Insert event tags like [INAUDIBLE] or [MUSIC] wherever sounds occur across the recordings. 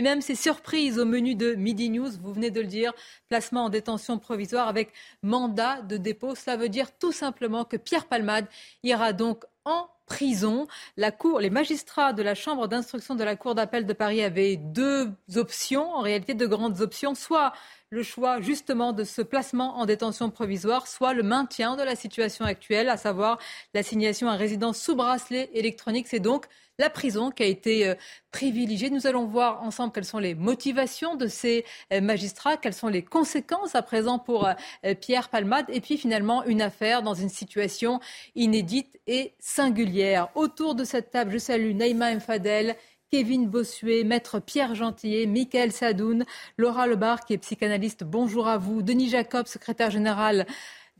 Et même ces surprises au menu de Midi News, vous venez de le dire, placement en détention provisoire avec mandat de dépôt. Cela veut dire tout simplement que Pierre Palmade ira donc en prison. La cour, les magistrats de la chambre d'instruction de la Cour d'appel de Paris avaient deux options, en réalité deux grandes options, soit le choix justement de ce placement en détention provisoire, soit le maintien de la situation actuelle, à savoir l'assignation à résidence sous bracelet électronique. C'est donc la prison qui a été euh, privilégiée. Nous allons voir ensemble quelles sont les motivations de ces euh, magistrats, quelles sont les conséquences à présent pour euh, Pierre Palmade, et puis finalement une affaire dans une situation inédite et singulière. Autour de cette table, je salue Naïma Mfadel, Kevin Bossuet, Maître Pierre Gentillet, Michael Sadoun, Laura Lebar, qui est psychanalyste. Bonjour à vous. Denis Jacob, secrétaire général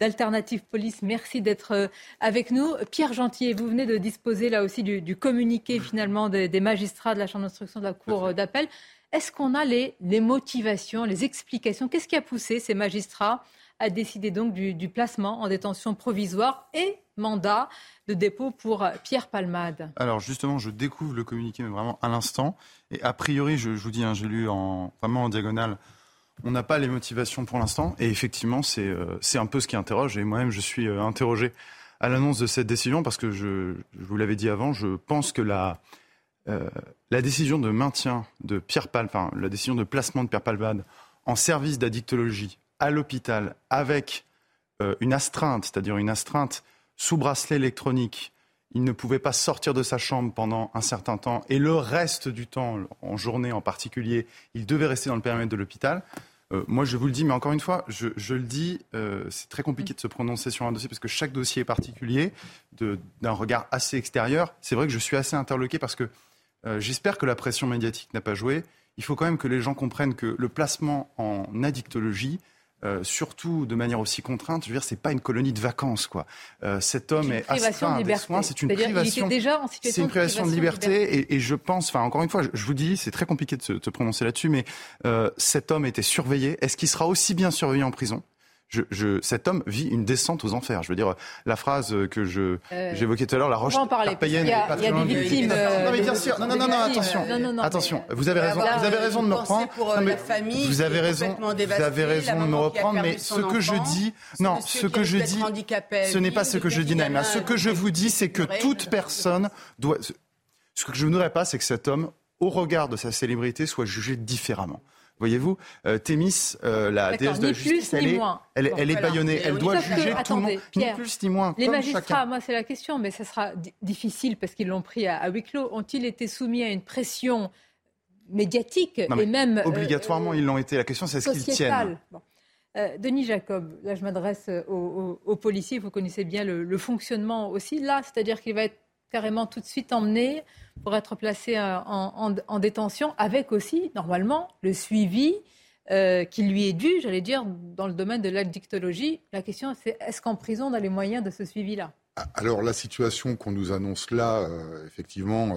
d'Alternative Police. Merci d'être euh, avec nous. Pierre Gentillet, vous venez de disposer là aussi du, communiqué finalement des, magistrats de la Chambre d'instruction de la Cour euh, d'appel. Est-ce qu'on a les, motivations, les explications? Qu'est-ce qui a poussé ces magistrats à décider donc du placement en détention provisoire et mandat de dépôt pour Pierre Palmade? Alors justement, je découvre le communiqué mais vraiment à l'instant. Et a priori, je, vous dis, hein, j'ai lu en, vraiment en diagonale, on n'a pas les motivations pour l'instant. Et effectivement, c'est euh, un peu ce qui interroge. Et moi-même, je suis euh, interrogé à l'annonce de cette décision parce que je, vous l'avais dit avant, je pense que la, euh, la décision de maintien de Pierre Palmade, enfin la décision de placement de Pierre Palmade en service d'addictologie à l'hôpital avec une astreinte, c'est-à-dire une astreinte sous bracelet électronique. Il ne pouvait pas sortir de sa chambre pendant un certain temps et le reste du temps, en journée en particulier, il devait rester dans le périmètre de l'hôpital. Euh, moi, je vous le dis, mais encore une fois, je, le dis, euh, c'est très compliqué de se prononcer sur un dossier parce que chaque dossier est particulier, d'un regard assez extérieur. C'est vrai que je suis assez interloqué parce que euh, j'espère que la pression médiatique n'a pas joué. Il faut quand même que les gens comprennent que le placement en addictologie, euh, surtout de manière aussi contrainte. Je veux dire, c'est pas une colonie de vacances, quoi. Euh, cet homme est, astreint à des soins. C'est une privation. C'est une privation de liberté, Et, je pense, enfin, encore une fois, je, vous dis, c'est très compliqué de se, prononcer là-dessus, mais euh, cet homme était surveillé. Est-ce qu'il sera aussi bien surveillé en prison? Je, cet homme vit une descente aux enfers. Je veux dire, la phrase que je euh, j'évoquais tout à l'heure, la roche carpayenne il, y a, y a des victimes. non, mais bien sûr. Non, non, non, attention. attention. Vous avez raison. Vous avez raison de me reprendre. vous avez raison. Vous avez raison de me reprendre. Mais ce que je dis, non, ce que je dis, ce n'est pas ce que je dis, Naïma. Ce que je vous dis, c'est que toute personne doit. Ce que je ne voudrais pas, c'est que cet homme, au regard de sa célébrité, soit jugé différemment. Voyez-vous, euh, Thémis, euh, la déesse de la justice, elle, est, elle, elle est baïonnée. Elle doit juger tout le monde, ni plus ni moins. Les magistrats, moi c'est la question, mais ça sera difficile parce qu'ils l'ont pris à, huis clos. Ont-ils été soumis à une pression médiatique et même euh, obligatoirement ils l'ont été. La question c'est ce qu'ils tiennent. Denis Jacob, là je m'adresse aux, policiers, vous connaissez bien le, le fonctionnement aussi là, c'est-à-dire qu'il va être carrément tout de suite emmené pour être placé euh, en, détention, avec aussi, normalement, le suivi euh, qui lui est dû, j'allais dire, dans le domaine de l'addictologie. La question, c'est est-ce qu'en prison, on a les moyens de ce suivi-là? Alors, la situation qu'on nous annonce là, euh, effectivement,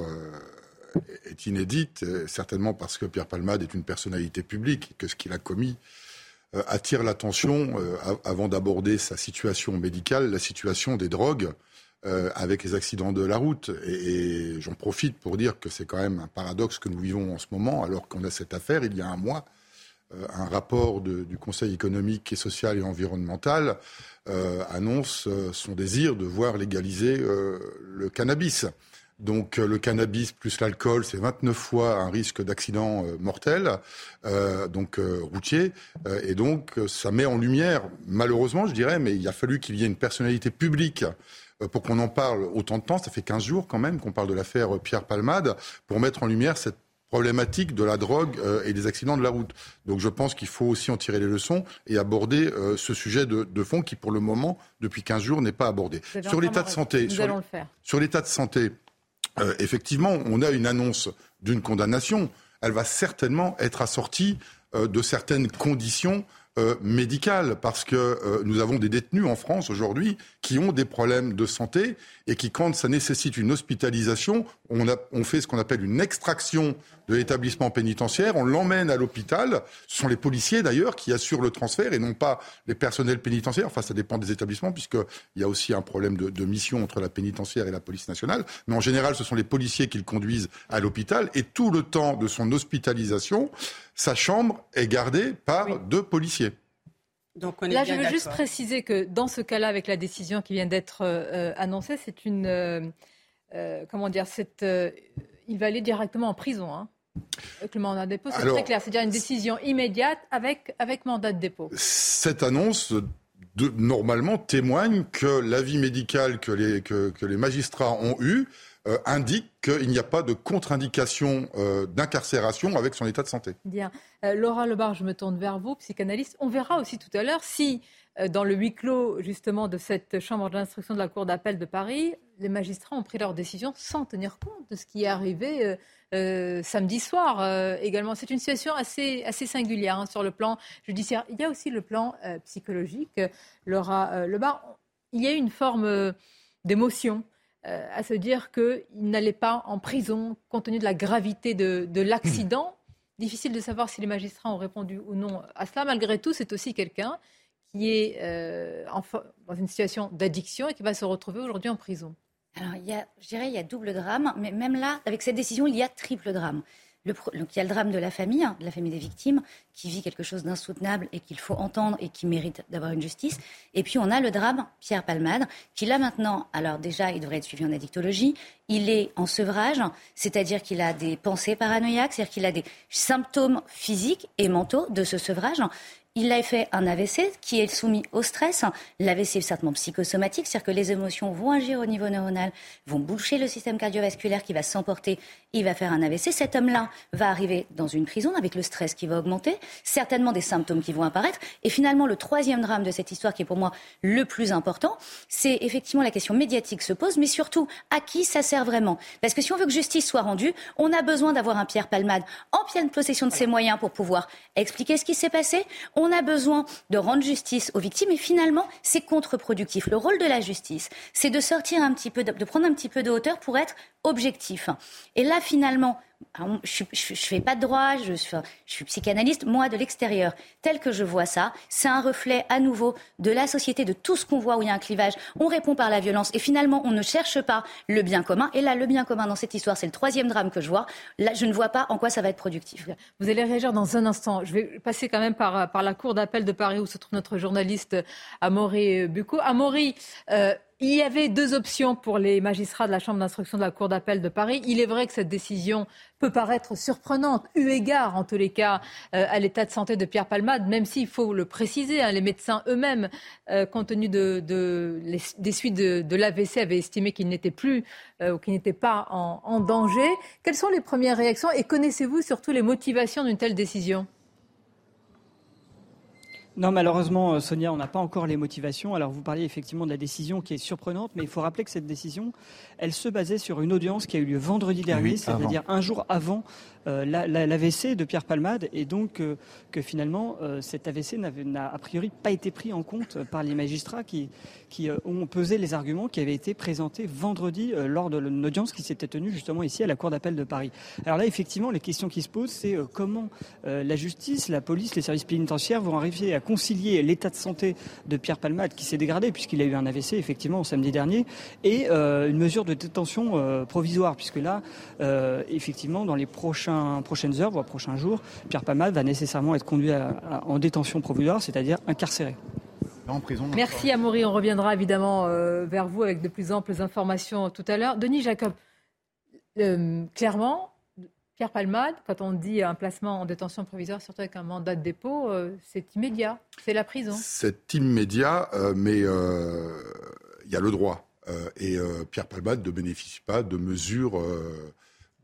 est inédite, certainement parce que Pierre Palmade est une personnalité publique et que ce qu'il a commis attire l'attention, avant d'aborder sa situation médicale, la situation des drogues euh, avec les accidents de la route. Et, j'en profite pour dire que c'est quand même un paradoxe que nous vivons en ce moment, alors qu'on a cette affaire il y a un mois. Euh, un rapport du Conseil économique et social et environnemental euh, annonce son désir de voir légaliser le cannabis. Donc le cannabis plus l'alcool, c'est 29 fois un risque d'accident mortel, donc routier. et donc ça met en lumière, malheureusement je dirais, mais il a fallu qu'il y ait une personnalité publique euh, pour qu'on en parle autant de temps, ça fait 15 jours quand même qu'on parle de l'affaire Pierre Palmade, pour mettre en lumière cette problématique de la drogue euh, et des accidents de la route. Donc je pense qu'il faut aussi en tirer les leçons et aborder euh, ce sujet de, fond qui, pour le moment, depuis 15 jours, n'est pas abordé. Sur l'état de santé, sur, l'état de santé effectivement, on a une annonce d'une condamnation. Elle va certainement être assortie de certaines conditions euh, médicale, parce que euh, nous avons des détenus en France aujourd'hui qui ont des problèmes de santé et qui, quand ça nécessite une hospitalisation, on, a, on fait ce qu'on appelle une extraction de l'établissement pénitentiaire, on l'emmène à l'hôpital. Ce sont les policiers d'ailleurs qui assurent le transfert et non pas les personnels pénitentiaires. Enfin, ça dépend des établissements puisqu'il y a aussi un problème de, de, mission entre la pénitentiaire et la police nationale. Mais en général, ce sont les policiers qui le conduisent à l'hôpital et tout le temps de son hospitalisation, sa chambre est gardée par deux policiers. Donc on est Là, je veux juste préciser que dans ce cas-là, avec la décision qui vient d'être euh, annoncée, c'est une. Euh, euh comment dire euh, Il va aller directement en prison. Hein. Avec le mandat de dépôt, c'est très clair. C'est-à-dire une décision immédiate avec, avec mandat de dépôt. Cette annonce de, normalement témoigne que l'avis médical que les, que, que les magistrats ont eu euh, indique qu'il n'y a pas de contre-indication euh, d'incarcération avec son état de santé. Bien. Euh, Laura Lebar, je me tourne vers vous, psychanalyste. On verra aussi tout à l'heure si, dans le huis clos justement de cette chambre d'instruction de la Cour d'appel de Paris, les magistrats ont pris leur décision sans tenir compte de ce qui est arrivé samedi soir également. C'est une situation assez, assez singulière hein, sur le plan judiciaire. Il y a aussi le plan psychologique. Laura Lebar, il y a une forme d'émotion euh, à se dire qu'il n'allait pas en prison compte tenu de la gravité de, l'accident. [CLEARS THROAT] Difficile de savoir si les magistrats ont répondu ou non à cela. Malgré tout, c'est aussi quelqu'un qui est euh, dans une situation d'addiction et qui va se retrouver aujourd'hui en prison. Alors, il y a, je dirais, il y a double drame, mais même là, avec cette décision, il y a triple drame donc il y a le drame de la famille, hein, de la famille des victimes, qui vit quelque chose d'insoutenable et qu'il faut entendre et qui mérite d'avoir une justice. Et puis on a le drame Pierre Palmade, qui là maintenant, alors déjà, il devrait être suivi en addictologie. Il est en sevrage, c'est-à-dire qu'il a des pensées paranoïaques, c'est-à-dire qu'il a des symptômes physiques et mentaux de ce sevrage. Il a fait un AVC qui est soumis au stress. L'AVC est certainement psychosomatique, c'est-à-dire que les émotions vont agir au niveau neuronal, vont boucher le système cardiovasculaire qui va s'emporter. Il va faire un AVC. Cet homme-là va arriver dans une prison avec le stress qui va augmenter, certainement des symptômes qui vont apparaître. Et finalement, le troisième drame de cette histoire, qui est pour moi le plus important, c'est effectivement la question médiatique se pose, mais surtout à qui ça sert vraiment? Parce que si on veut que justice soit rendue, on a besoin d'avoir un Pierre Palmade en pleine possession de ses moyens pour pouvoir expliquer ce qui s'est passé a besoin de rendre justice aux victimes et finalement, c'est contre-productif. Le rôle de la justice, c'est de sortir un petit peu, de prendre un petit peu de hauteur pour être objectif. Et là, finalement, je ne fais pas de droit, je, suis psychanalyste, moi de l'extérieur, tel que je vois ça, c'est un reflet à nouveau de la société, de tout ce qu'on voit où il y a un clivage. On répond par la violence et finalement on ne cherche pas le bien commun. Et là, le bien commun dans cette histoire, c'est le troisième drame que je vois. Là, je ne vois pas en quoi ça va être productif. Vous allez réagir dans un instant. Je vais passer quand même par, par la cour d'appel de Paris où se trouve notre journaliste Amaury Bucco. Amaury, euh, il y avait deux options pour les magistrats de la Chambre d'instruction de la Cour d'appel de Paris. Il est vrai que cette décision peut paraître surprenante, eu égard en tous les cas euh, à l'état de santé de Pierre Palmade, même s'il faut le préciser, hein, les médecins eux-mêmes, euh, compte tenu de, des suites de, l'AVC, avaient estimé qu'il n'était plus euh, ou qu'il n'était pas en, en danger. Quelles sont les premières réactions et connaissez-vous surtout les motivations d'une telle décision? Non, malheureusement, euh, Sonia, on n'a pas encore les motivations. Alors, vous parliez effectivement de la décision qui est surprenante, mais il faut rappeler que cette décision, elle se basait sur une audience qui a eu lieu vendredi dernier, c'est-à-dire un jour avant euh, l'AVC de Pierre Palmade, et donc euh, que finalement, cet AVC n'a a priori pas été pris en compte par les magistrats qui, qui ont pesé les arguments qui avaient été présentés vendredi lors de l'audience qui s'était tenue justement ici à la Cour d'appel de Paris. Alors là, effectivement, les questions qui se posent, c'est comment la justice, la police, les services pénitentiaires vont arriver à concilier l'état de santé de Pierre Palmade qui s'est dégradé puisqu'il a eu un AVC effectivement samedi dernier et euh, une mesure de détention euh, provisoire puisque là euh, effectivement dans les prochains, prochaines heures voire prochains jours Pierre Palmade va nécessairement être conduit en détention provisoire c'est-à-dire incarcéré. En prison. Merci Amaury, on reviendra évidemment vers vous avec de plus amples informations tout à l'heure. Denis Jacob, clairement, Pierre Palmade, quand on dit un placement en détention provisoire, surtout avec un mandat de dépôt, euh, c'est immédiat. C'est la prison. C'est immédiat, euh, mais euh, il y a le droit. et Pierre Palmade ne bénéficie pas de mesures,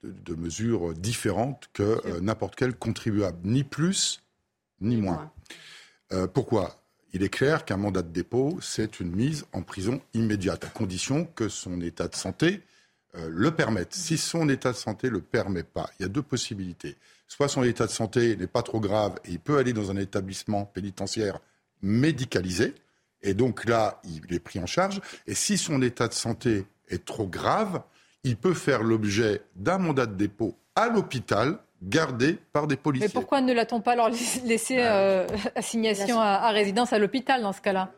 de, mesures différentes que n'importe quel contribuable, ni plus ni moins. pourquoi? Il est clair qu'un mandat de dépôt, c'est une mise en prison immédiate, à condition que son état de santé le permettent, si son état de santé ne le permet pas, il y a deux possibilités. Soit son état de santé n'est pas trop grave et il peut aller dans un établissement pénitentiaire médicalisé, et donc là, il est pris en charge. Et si son état de santé est trop grave, il peut faire l'objet d'un mandat de dépôt à l'hôpital gardé par des policiers. Mais pourquoi ne l'a-t-on pas alors laissé bah, euh, assignation à, résidence à l'hôpital dans ce cas-là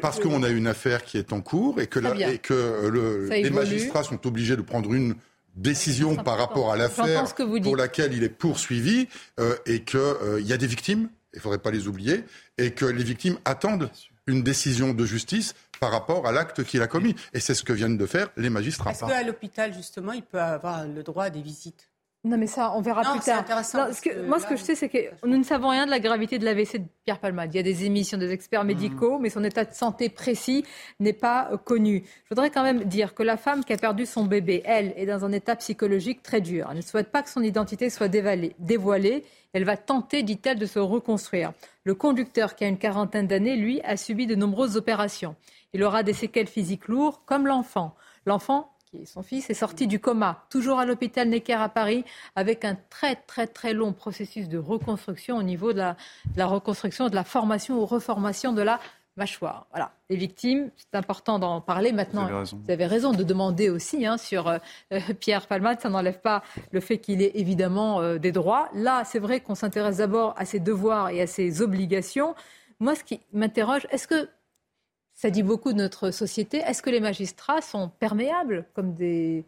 Parce qu'on a une affaire qui est en cours et que, et que euh, les magistrats sont obligés de prendre une décision par rapport à l'affaire pour laquelle il est poursuivi euh, et qu'il y a des victimes, il ne faudrait pas les oublier, et que les victimes attendent une décision de justice par rapport à l'acte qu'il a commis. Et c'est ce que viennent de faire les magistrats. Est-ce qu'à l'hôpital, justement, il peut avoir le droit à des visites? Non, mais ça, on verra plus tard. moi, ce que je sais, c'est que nous ne savons rien de la gravité de l'AVC de Pierre Palmade. Il y a des émissions des experts médicaux, mais son état de santé précis n'est pas euh, connu. Je voudrais quand même dire que la femme qui a perdu son bébé, elle, est dans un état psychologique très dur. Elle ne souhaite pas que son identité soit dévoilée. Elle va tenter, dit-elle, de se reconstruire. Le conducteur, qui a une quarantaine d'années, lui, a subi de nombreuses opérations. Il aura des séquelles physiques lourdes, comme l'enfant. L'enfant son fils, est sorti du coma, toujours à l'hôpital Necker à Paris, avec un très très très long processus de reconstruction au niveau de la, de la reconstruction, de la formation ou reformation de la mâchoire. Voilà, les victimes, c'est important d'en parler maintenant. Vous avez raison, de demander aussi hein, sur euh, Pierre Palmade, ça n'enlève pas le fait qu'il ait évidemment euh, des droits. Là, c'est vrai qu'on s'intéresse d'abord à ses devoirs et à ses obligations. Moi, ce qui m'interroge, est-ce que ça dit beaucoup de notre société. Est-ce que les magistrats sont perméables comme des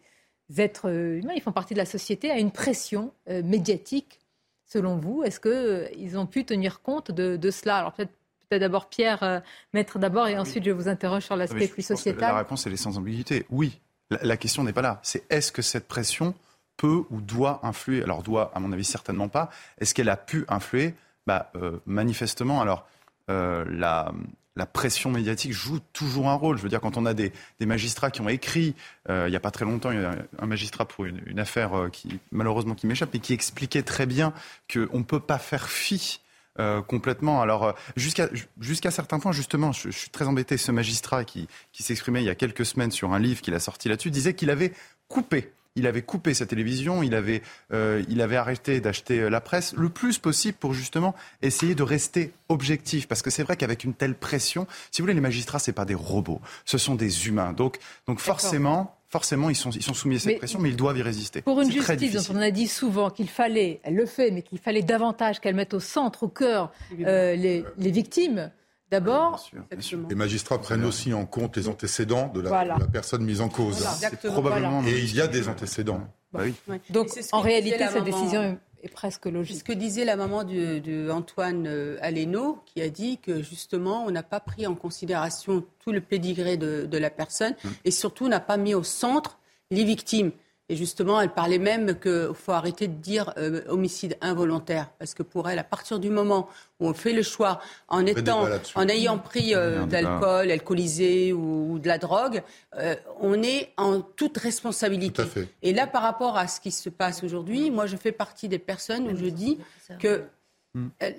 êtres humains? Ils font partie de la société à une pression euh, médiatique, selon vous. Est-ce qu'ils euh, ont pu tenir compte de, cela? Alors peut-être peut d'abord Pierre, euh, mettre d'abord, et ensuite je vous interroge sur l'aspect plus sociétal. La réponse, elle est sans ambiguïté. Oui. La, question n'est pas là. C'est est-ce que cette pression peut ou doit influer? Alors doit, à mon avis, certainement pas. Est-ce qu'elle a pu influer? Bah, Manifestement. Alors, la, la pression médiatique joue toujours un rôle. Je veux dire, quand on a des, magistrats qui ont écrit, euh, il n'y a pas très longtemps, il y a un magistrat pour une, affaire euh, qui, malheureusement, qui m'échappe, mais qui expliquait très bien qu'on ne peut pas faire fi euh, complètement. Alors, jusqu'à jusqu'à certains points, justement, je, je, suis très embêté. Ce magistrat qui, qui s'exprimait il y a quelques semaines sur un livre qu'il a sorti là-dessus disait qu'il avait coupé il avait coupé sa télévision, il avait, euh, il avait arrêté d'acheter euh, la presse le plus possible pour justement essayer de rester objectif. Parce que c'est vrai qu'avec une telle pression, si vous voulez, les magistrats, c'est pas des robots, ce sont des humains. Donc, donc forcément, forcément, ils sont, ils sont soumis à cette pression, mais ils doivent y résister. Pour une justice dont on a dit souvent qu'il fallait, elle le fait, mais qu'il fallait davantage qu'elle mette au centre, au cœur, euh, les, les victimes. D'abord, les magistrats prennent aussi en compte les antécédents de la, personne mise en cause. Probablement. Et il y a des antécédents. Bah Donc, en réalité, cette décision est presque logique. C'est ce que disait la maman de, Antoine euh, Aleno, qui a dit que justement, on n'a pas pris en considération tout le pédigré de, de la personne hum. et surtout, on n'a pas mis au centre les victimes. Et justement, elle parlait même qu'il faut arrêter de dire euh, homicide involontaire, parce que pour elle, à partir du moment où on fait le choix, en étant, en ayant pris euh, de l'alcool, alcoolisé ou, de la drogue, euh, on est en toute responsabilité. Et là, par rapport à ce qui se passe aujourd'hui, moi, je fais partie des personnes où je dis que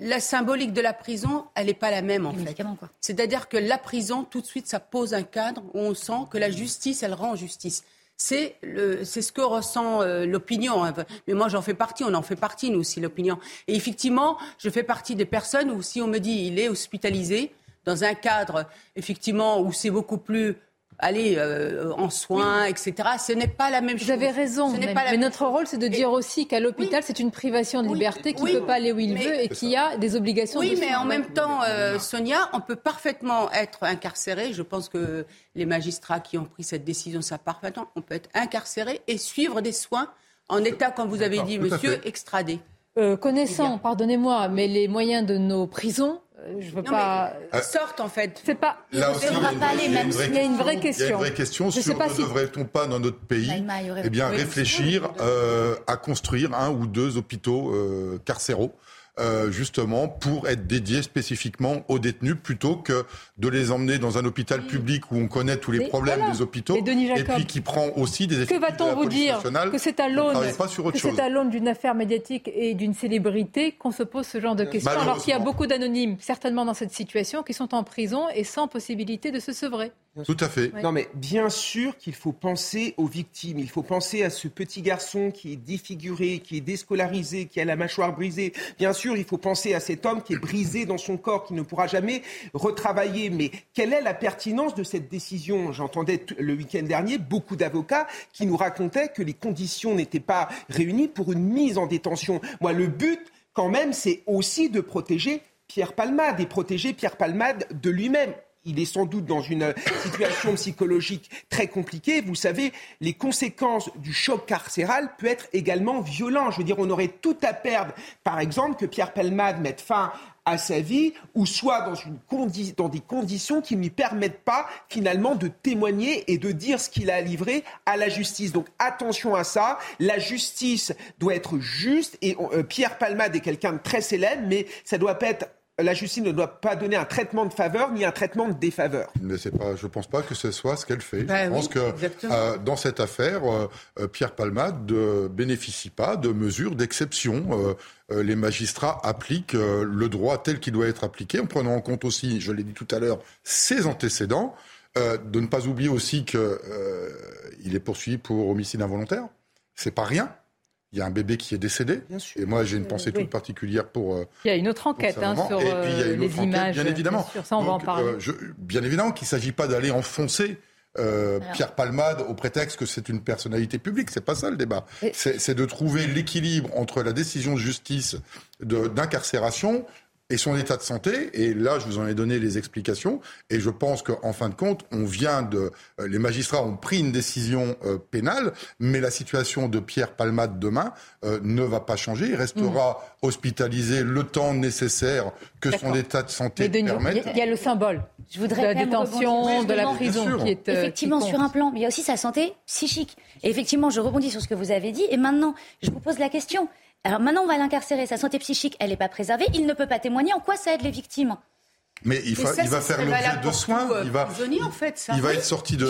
la symbolique de la prison, elle n'est pas la même en fait. C'est-à-dire que la prison, tout de suite, ça pose un cadre où on sent que la justice, elle rend justice c'est ce que ressent euh, l'opinion. Hein. Mais moi, j'en fais partie, on en fait partie, nous aussi, l'opinion. Et effectivement, je fais partie des personnes où si on me dit il est hospitalisé, dans un cadre, effectivement, où c'est beaucoup plus aller euh, en soins, etc. Ce n'est pas la même chose. Vous avez raison. mais, notre rôle, c'est de dire aussi qu'à l'hôpital, c'est une privation de liberté, qu'il ne peut pas aller où il veut et qu'il y a des obligations. Oui, mais en même temps, euh, Sonia, on peut parfaitement être incarcéré. Je pense que les magistrats qui ont pris cette décision savent parfaitement. On peut être incarcéré et suivre des soins en état, comme vous avez dit, monsieur, extradé. Euh, connaissant, pardonnez-moi, mais les moyens de nos prisons, je veux pas. Euh, sortent en fait. C'est pas. Là aussi, il y, a une vraie, une vraie question. Il y a une vraie question sur ne devrait-on pas dans notre pays, eh bien, réfléchir euh, à construire un ou deux hôpitaux euh, carcéraux euh, justement pour être dédiés spécifiquement aux détenus plutôt que de les emmener dans un hôpital public où on connaît tous les problèmes des hôpitaux et puis qui prend aussi des effets. Que va-t-on vous dire que c'est à l'aune que c'est à l'aune d'une affaire médiatique et d'une célébrité qu'on se pose ce genre de questions alors qu'il y a beaucoup d'anonymes certainement dans cette situation qui sont en prison et sans possibilité de se sevrer. Tout à fait. Non, mais bien sûr qu'il faut penser aux victimes. Il faut penser à ce petit garçon qui est défiguré, qui est déscolarisé, qui a la mâchoire brisée. Bien sûr, il faut penser à cet homme qui est brisé dans son corps, qui ne pourra jamais retravailler. Mais quelle est la pertinence de cette décision? J'entendais le week-end dernier beaucoup d'avocats qui nous racontaient que les conditions n'étaient pas réunies pour une mise en détention. Moi, le but, quand même, c'est aussi de protéger Pierre Palmade et protéger Pierre Palmade de lui-même il est sans doute dans une situation psychologique très compliquée. Vous savez, les conséquences du choc carcéral peuvent être également violentes. Je veux dire, on aurait tout à perdre, par exemple, que Pierre Pelmade mette fin à sa vie ou soit dans des conditions qui ne lui permettent pas finalement de témoigner et de dire ce qu'il a livré à la justice. Donc attention à ça, la justice doit être juste et euh, Pierre Palmade est quelqu'un de très célèbre, mais ça doit pas être la justice ne doit pas donner un traitement de faveur ni un traitement de défaveur. Mais c'est pas, je ne pense pas que ce soit ce qu'elle fait. je ben pense que euh, dans cette affaire, euh, euh, Pierre Palmade ne bénéficie pas de mesures d'exception. les magistrats appliquent le droit tel qu'il doit être appliqué, en prenant en compte aussi, je l'ai dit tout à l'heure, ses antécédents. de ne pas oublier aussi qu'il est poursuivi pour homicide involontaire. C'est pas rien il y a un bébé qui est décédé. Et moi, j'ai une euh, pensée toute particulière pour. Euh, il y a une autre enquête hein, sur euh, les images. bien évidemment. Sur ça, on va en parler. bien évidemment qu'il ne s'agit pas d'aller enfoncer. Pierre Palmade au prétexte que c'est une personnalité publique. C'est pas ça le débat. C'est de trouver l'équilibre entre la décision de justice d'incarcération et son état de santé. Et là, je vous en ai donné les explications. Et je pense qu'en fin de compte, on vient de, euh, les magistrats ont pris une décision euh, pénale, mais la situation de Pierre Palmade demain euh, ne va pas changer. Il restera mmh. hospitalisé le temps nécessaire que son état de santé permette. Il y a le symbole. Je voudrais de la détention, de la prison qui est effectivement sur un plan, mais il y a aussi sa santé psychique. Et effectivement, je rebondis sur ce que vous avez dit. Et maintenant, je vous pose la question alors maintenant, on va l'incarcérer. Sa santé psychique, elle n'est pas préservée. Il ne peut pas témoigner. En quoi ça aide les victimes? Mais il, va faire l'objet de soins. Euh, il va, en fait, il va être sorti de,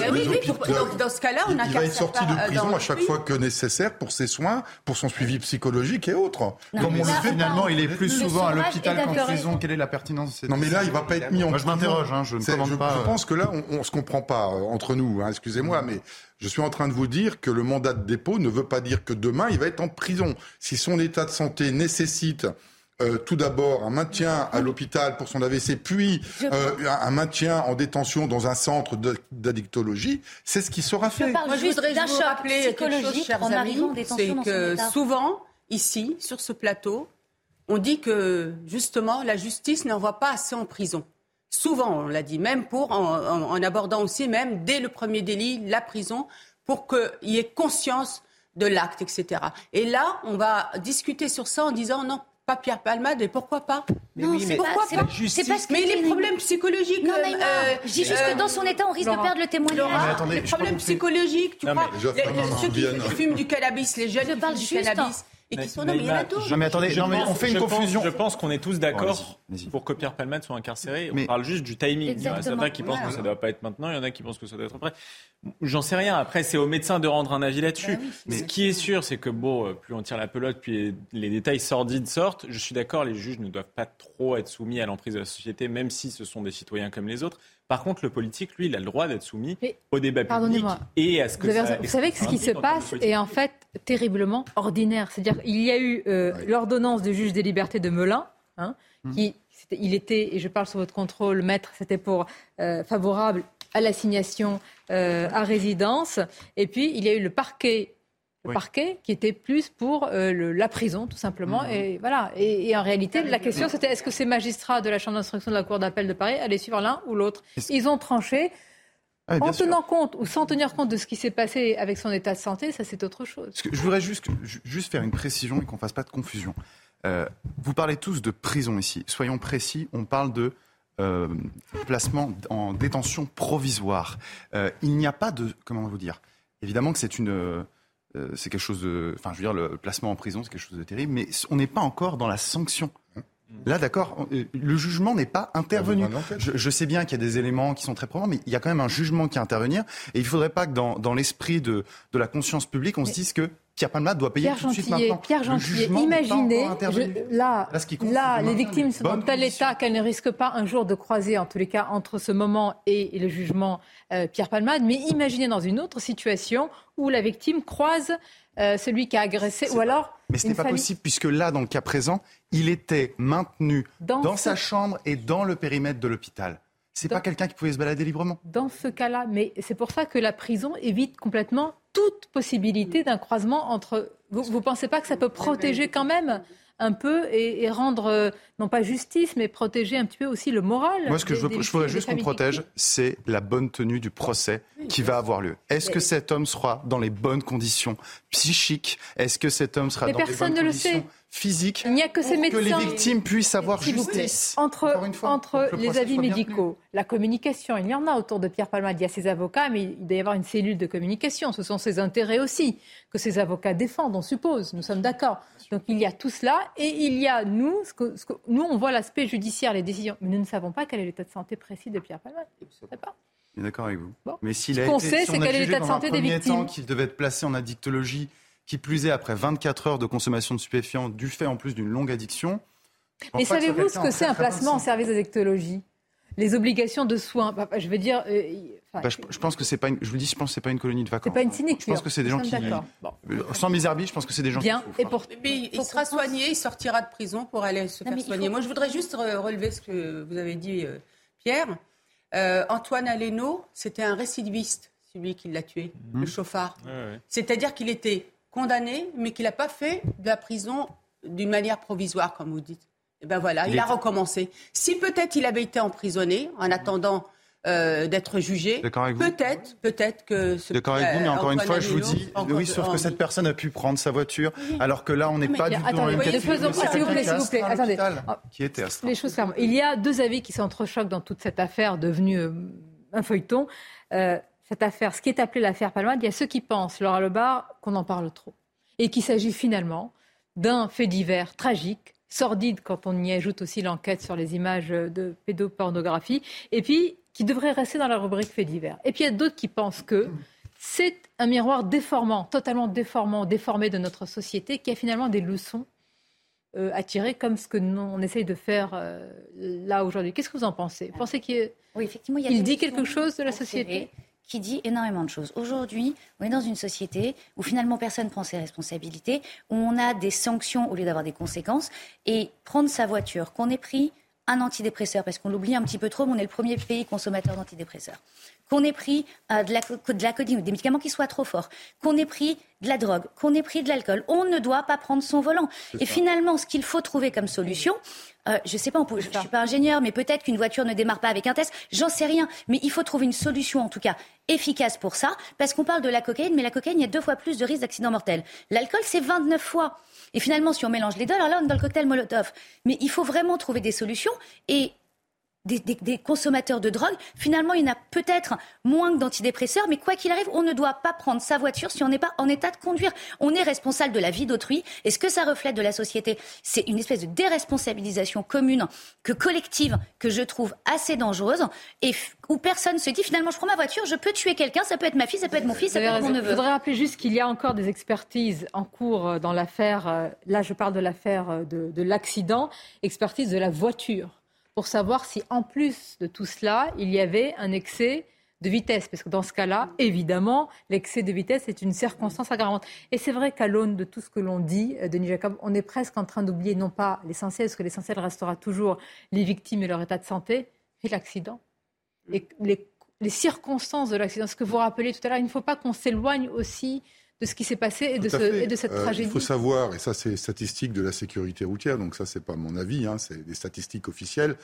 dans, ce cas-là, on a il va être sorti de prison à chaque fois que nécessaire pour ses soins, pour son suivi psychologique et autres. Comme finalement, il est plus souvent à l'hôpital qu'en prison. Quelle est la pertinence de cette Non, mais là, il va pas être mis en. Moi, je m'interroge. Hein, je ne je, pas. Je pense que là, on, ne se comprend pas euh, entre nous. Hein, excusez-moi, mais je suis en train de vous dire que le mandat de dépôt ne veut pas dire que demain, il va être en prison. Si son état de santé nécessite euh, tout d'abord un maintien à l'hôpital pour son AVC, puis euh, un maintien en détention dans un centre d'addictologie, c'est ce qui sera fait. Moi, je voudrais vous rappeler quelque chose, chers amis, c'est que souvent, ici, sur ce plateau, on dit que justement, la justice n'envoie pas assez en prison. Souvent, on l'a dit, même pour, en, abordant aussi, même dès le premier délit, la prison, pour qu'il y ait conscience de l'acte, etc. Et là, on va discuter sur ça en disant non, pas Pierre Palmade, et pourquoi pas mais non, oui, mais pourquoi pas, Parce mais les problèmes psychologiques. Non, mais euh, je dis juste que dans son état, on risque de perdre le témoignage. les problèmes psychologiques, tu crois Ceux qui fument du cannabis, les jeunes qui fument du cannabis et qui sont nommés à Non mais attendez, on fait une confusion. Je pense qu'on est tous d'accord pour que Pierre Palmade soit incarcéré. On parle juste du timing. Il y en a certains qui pensent que ça ne doit pas être maintenant, il y en a qui pensent que ça doit être après. J'en sais rien. Après, c'est au médecin de rendre un avis là-dessus. Bah mais ce qui est sûr, c'est que bon, plus on tire la pelote, puis les détails sordides sortent. Je suis d'accord, les juges ne doivent pas trop être soumis à l'emprise de la société, même si ce sont des citoyens comme les autres. Par contre, le politique, lui, il a le droit d'être soumis au débat public et à ce que vous, ça, vous savez que ce qui se passe est en fait terriblement ordinaire. C'est-à-dire il y a eu euh, l'ordonnance du juge des libertés de Melun, hein, mmh. qui il était, et je parle sous votre contrôle, maître, c'était pour euh, favorable à l'assignation euh, à résidence. Et puis il y a eu le parquet le parquet, qui était plus pour euh, la prison, tout simplement. Mhm. Et voilà. Et, en réalité, la question, c'était est-ce que ces magistrats de la Chambre d'instruction de la Cour d'appel de Paris allaient suivre l'un ou l'autre? Ils ont tranché. Ah en tenant compte ou sans tenir compte de ce qui s'est passé avec son état de santé, ça c'est autre chose. je voudrais juste, juste faire une précision et qu'on ne fasse pas de confusion. Euh, vous parlez tous de prison ici. Soyons précis, on parle de euh, placement en détention provisoire. il n'y a pas de, comment vous dire, évidemment que c'est une c'est quelque chose de. Enfin, je veux dire, le placement en prison, c'est quelque chose de terrible, mais on n'est pas encore dans la sanction. Là, d'accord, euh, le jugement n'est pas intervenu. Je, sais bien qu'il y a des éléments qui sont très probants, mais il y a quand même un jugement qui est intervenir. Et il ne faudrait pas que dans, l'esprit de, la conscience publique, on se dise que Pierre Palmade doit payer tout de suite maintenant. Pierre Gentillet, imaginez, là, là, les victimes sont dans tel état qu'elles ne risquent pas un jour de croiser, en tous les cas, entre ce moment et, le jugement euh, Pierre Palmade. Mais imaginez dans une autre situation où la victime croise euh, celui qui a agressé, ou alors. Mais ce n'est pas possible, puisque là, dans le cas présent, il était maintenu dans, sa chambre et dans le périmètre de l'hôpital. C'est pas quelqu'un qui pouvait se balader librement. Dans ce cas-là, mais c'est pour ça que la prison évite complètement toute possibilité d'un croisement entre. Vous ne pensez pas que ça peut protéger quand même un peu et, rendre, euh, non pas justice, mais protéger un petit peu aussi le moral. Moi, ce que je, veux, je voudrais juste qu'on protège, c'est la bonne tenue du procès qui va avoir lieu. Est-ce que cet homme sera dans les bonnes conditions psychiques? Est-ce que cet homme sera dans les bonnes conditions physique Il n'y a que ces médecins. Que les victimes puissent avoir justice. Entre, entre les avis médicaux, la communication, il y en a autour de Pierre Palmade. Il y a ses avocats, mais il doit y avoir une cellule de communication. Ce sont ses intérêts aussi que ses avocats défendent, on suppose. Nous sommes d'accord. Donc il y a tout cela. Et il y a nous, ce que, nous on voit l'aspect judiciaire, les décisions. Mais nous ne savons pas quel est l'état de santé précis de Pierre Palmade. Je ne sais pas. D'accord avec vous. Mais s'il a ce qu'on sait, c'est quel est l'état de santé des victimes. qu'il devait être placé en addictologie qui plus est après 24 heures de consommation de stupéfiants, du fait en plus d'une longue addiction. Mais savez-vous ce que c'est un placement en service d'addictologie les obligations de soins. Bah, bah, je veux dire. Euh, bah, je, pense que c'est pas. Une, je vous dis, je pense que c'est pas une colonie de vacances. C'est pas une cynique. Je pense que c'est des gens qui. Bon. Euh, sans misérabilité, je pense que c'est des gens Bien. qui. Et pour... Mais il sera soigné, il sortira de prison pour aller se faire soigner. Moi, je voudrais juste relever ce que vous avez dit, euh, Pierre. Antoine Aleno, c'était un récidiviste, celui qui l'a tué, le mmh. chauffard. C'est-à-dire qu'il était condamné, mais qu'il n'a pas fait de la prison d'une manière provisoire, comme vous dites. Et eh ben voilà, il, a recommencé. Si peut-être il avait été emprisonné en attendant euh, d'être jugé, peut-être, peut-être que. D'accord avec vous, mais encore une fois, je vous dis, oui, sauf que cette personne a pu prendre sa voiture, alors que là, on n'est pas du tout dans même catégorie. S'il vous plaît, s'il vous plaît, attendez. Qui était à Les choses Il y a deux avis qui s'entrechoquent dans toute cette affaire devenue euh, un feuilleton. Euh, cette affaire, ce qui est appelé l'affaire Palmade, il y a ceux qui pensent, Laura Lebar, qu'on en parle trop. Et qu'il s'agit finalement d'un fait divers tragique, sordide quand on y ajoute aussi l'enquête sur les images de pédopornographie, et puis qui devrait rester dans la rubrique fait divers. Et puis il y a d'autres qui pensent que c'est un miroir déformant, totalement déformant, déformé de notre société, qui a finalement des leçons euh, à tirer, comme ce que nous, on essaye de faire euh, là aujourd'hui. Qu'est-ce que vous en pensez? Pensez qu'il oui, dit quelque chose de la société? Qui dit énormément de choses. Aujourd'hui, on est dans une société où finalement personne prend ses responsabilités, où on a des sanctions au lieu d'avoir des conséquences. Et prendre sa voiture, qu'on ait pris un antidépresseur, parce qu'on l'oublie un petit peu trop, mais on est le premier pays consommateur d'antidépresseurs. Qu'on ait pris euh, de, la, de la codine ou des médicaments qui soient trop forts, qu'on ait pris de la drogue, qu'on ait pris de l'alcool, on ne doit pas prendre son volant. Et finalement, ce qu'il faut trouver comme solution, euh, je ne sais pas, je ne suis pas ingénieur, mais peut-être qu'une voiture ne démarre pas avec un test, j'en sais rien. Mais il faut trouver une solution, en tout cas, efficace pour ça, parce qu'on parle de la cocaïne, mais la cocaïne, il y a deux fois plus de risques d'accident mortel. L'alcool, c'est 29 fois. Et finalement, si on mélange les deux, alors là, on est dans le cocktail Molotov. Mais il faut vraiment trouver des solutions. Et des, consommateurs de drogue, finalement, il y en a peut-être moins que d'antidépresseurs, mais quoi qu'il arrive, on ne doit pas prendre sa voiture si on n'est pas en état de conduire. On est responsable de la vie d'autrui. Et ce que ça reflète de la société, c'est une espèce de déresponsabilisation commune, que collective, que je trouve assez dangereuse, et où personne se dit finalement, je prends ma voiture, je peux tuer quelqu'un, ça peut être ma fille, ça peut être mon fils, ça peut être mon neveu. Je voudrais rappeler juste qu'il y a encore des expertises en cours euh, dans l'affaire, euh, là je parle de l'affaire euh, de l'accident, expertise de la voiture pour savoir si, en plus de tout cela, il y avait un excès de vitesse. Parce que dans ce cas-là, évidemment, l'excès de vitesse est une circonstance aggravante. Et c'est vrai qu'à l'aune de tout ce que l'on dit, euh, Denis Jacob, on est presque en train d'oublier non pas l'essentiel, parce que l'essentiel restera toujours les victimes et leur état de santé, mais l'accident. Et les, les circonstances de l'accident. Ce que vous rappelez tout à l'heure, il ne faut pas qu'on s'éloigne aussi de ce qui s'est passé et de, cette euh, tragédie. Il faut savoir, et ça c'est statistique de la sécurité routière, donc ça c'est pas mon avis, hein, c'est des statistiques officielles,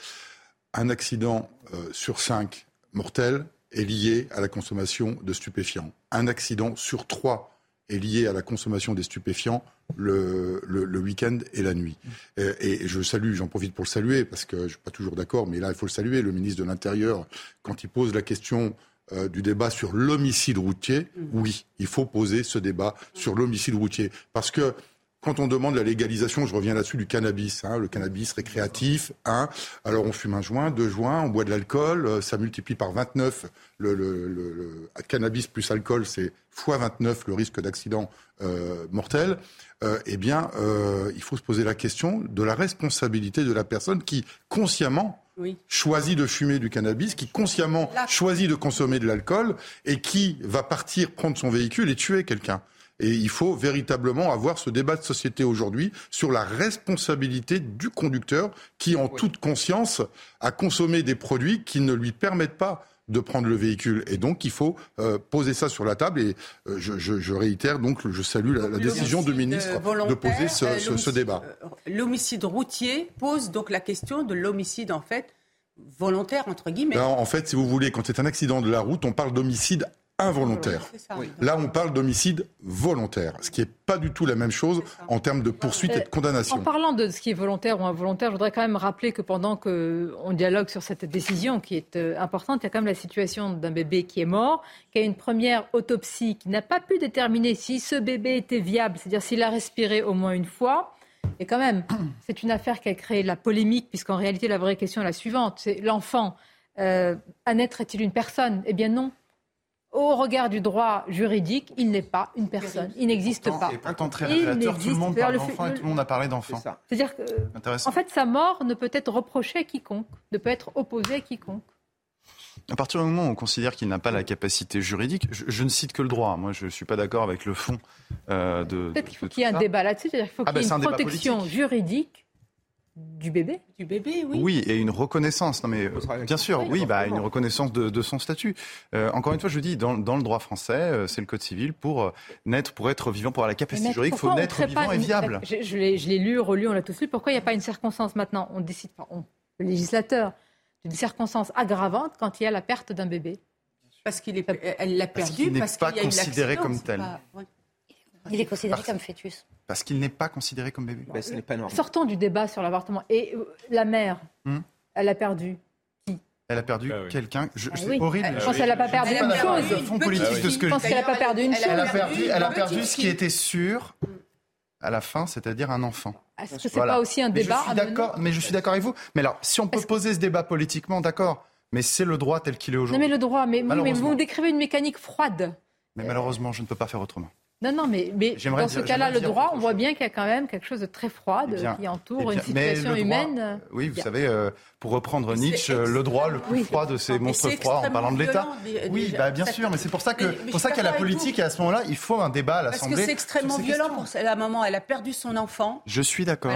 un accident euh, sur cinq mortel est lié à la consommation de stupéfiants. Un accident sur trois est lié à la consommation des stupéfiants le, le, week-end et la nuit. Et, et je salue, j'en profite pour le saluer, parce que je ne suis pas toujours d'accord, mais là il faut le saluer, le ministre de l'Intérieur, quand il pose la question euh, du débat sur l'homicide routier, mm. oui, il faut poser ce débat sur l'homicide routier. Parce que quand on demande la légalisation, je reviens là-dessus, du cannabis, hein, le cannabis récréatif, hein, alors on fume un joint, deux joints, on boit de l'alcool, euh, ça multiplie par 29. Le, le, le, cannabis plus alcool, c'est fois 29 le risque d'accident euh, mortel. Euh, eh bien, euh, il faut se poser la question de la responsabilité de la personne qui, consciemment, choisit de fumer du cannabis, qui consciemment choisit de consommer de l'alcool et qui va partir prendre son véhicule et tuer quelqu'un. Et il faut véritablement avoir ce débat de société aujourd'hui sur la responsabilité du conducteur qui, en toute conscience, a consommé des produits qui ne lui permettent pas de prendre le véhicule. Et donc, il faut euh, poser ça sur la table. Et euh, je, réitère, donc, je salue la, décision du ministre de poser ce, ce débat. Euh, l'homicide routier pose donc la question de l'homicide, en fait, volontaire, entre guillemets. en fait, si vous voulez, quand c'est un accident de la route, on parle d'homicide involontaire. Là, on parle d'homicide volontaire, ce qui n'est pas du tout la même chose en termes de poursuite et de condamnation. En parlant de ce qui est volontaire ou involontaire, je voudrais quand même rappeler que pendant qu'on dialogue sur cette décision qui est euh, importante, il y a quand même la situation d'un bébé qui est mort, qui a une première autopsie qui n'a pas pu déterminer si ce bébé était viable, c'est-à-dire s'il a respiré au moins une fois. Et quand même, [CLEARS THROAT] c'est une affaire qui a créé la polémique, puisqu'en réalité, la vraie question est la suivante. C'est l'enfant, euh, à naître est-il une personne? Eh bien non, au regard du droit juridique, il n'est pas une personne. Il n'existe pas. Et pourtant très révélateur, tout le monde parle d'enfant et tout le monde a parlé d'enfant. C'est-à-dire que, en fait, sa mort ne peut être reprochée à quiconque, ne peut être opposée à quiconque. À partir du moment où on considère qu'il n'a pas la capacité juridique, je, ne cite que le droit. Moi, je ne suis pas d'accord avec le fond euh, de. Peut-être qu'il faut qu'il y ait un débat là-dessus. C'est-à-dire qu'il faut ah qu'il y ait ben, une protection juridique du bébé Du bébé, oui. Oui, et une reconnaissance. Non, mais bien sûr, oui, bah, une reconnaissance de, son statut. Euh, encore une fois, je dis, dans, dans le droit français, euh, c'est le code civil pour euh, naître, pour être vivant, pour avoir la capacité juridique, il faut naître vivant et viable. Je, je l'ai lu, relu, on l'a tous lu. Pourquoi il n'y a pas une circonstance maintenant? On décide pas, le législateur, d'une circonstance aggravante quand il y a la perte d'un bébé. Parce qu'il est, elle l'a perdu, parce qu'il n'est pas considéré comme tel. Il est considéré comme fœtus. Parce qu'il n'est pas considéré comme bébé. Bah, ce n'est pas normal. Sortons du débat sur l'avortement. Et euh, la mère, hmm elle a perdu qui? Elle a perdu ah quelqu'un. Ah c'est horrible. Je pense qu'elle n'a pas perdu une chose. Fond politique de ce que je pense qu'elle n'a pas perdu une chose. Elle a perdu, elle a perdu ce qui était sûr à la fin, c'est-à-dire un enfant. Est-ce que c'est pas aussi un débat mais je suis d'accord, mais je suis d'accord avec vous. Mais alors, si on peut poser ce débat politiquement, d'accord. Mais c'est le droit tel qu'il est aujourd'hui. Non, mais le droit. Mais, mais vous décrivez une mécanique froide. Mais malheureusement, je ne peux pas faire autrement. Non, non, mais, mais dans ce cas-là, le droit, on voit bien qu'il y a quand même quelque chose de très froid eh qui entoure eh une situation humaine. Euh, oui, vous savez, euh, pour reprendre Nietzsche, le droit le plus froid de ces monstres froids en parlant de l'État. Oui, bah, bien sûr, mais c'est pour ça que pour ça qu'il y a la politique et à ce moment-là, il faut un débat à l'Assemblée. Parce que c'est extrêmement violent pour la maman. Elle a perdu son enfant. Je suis d'accord.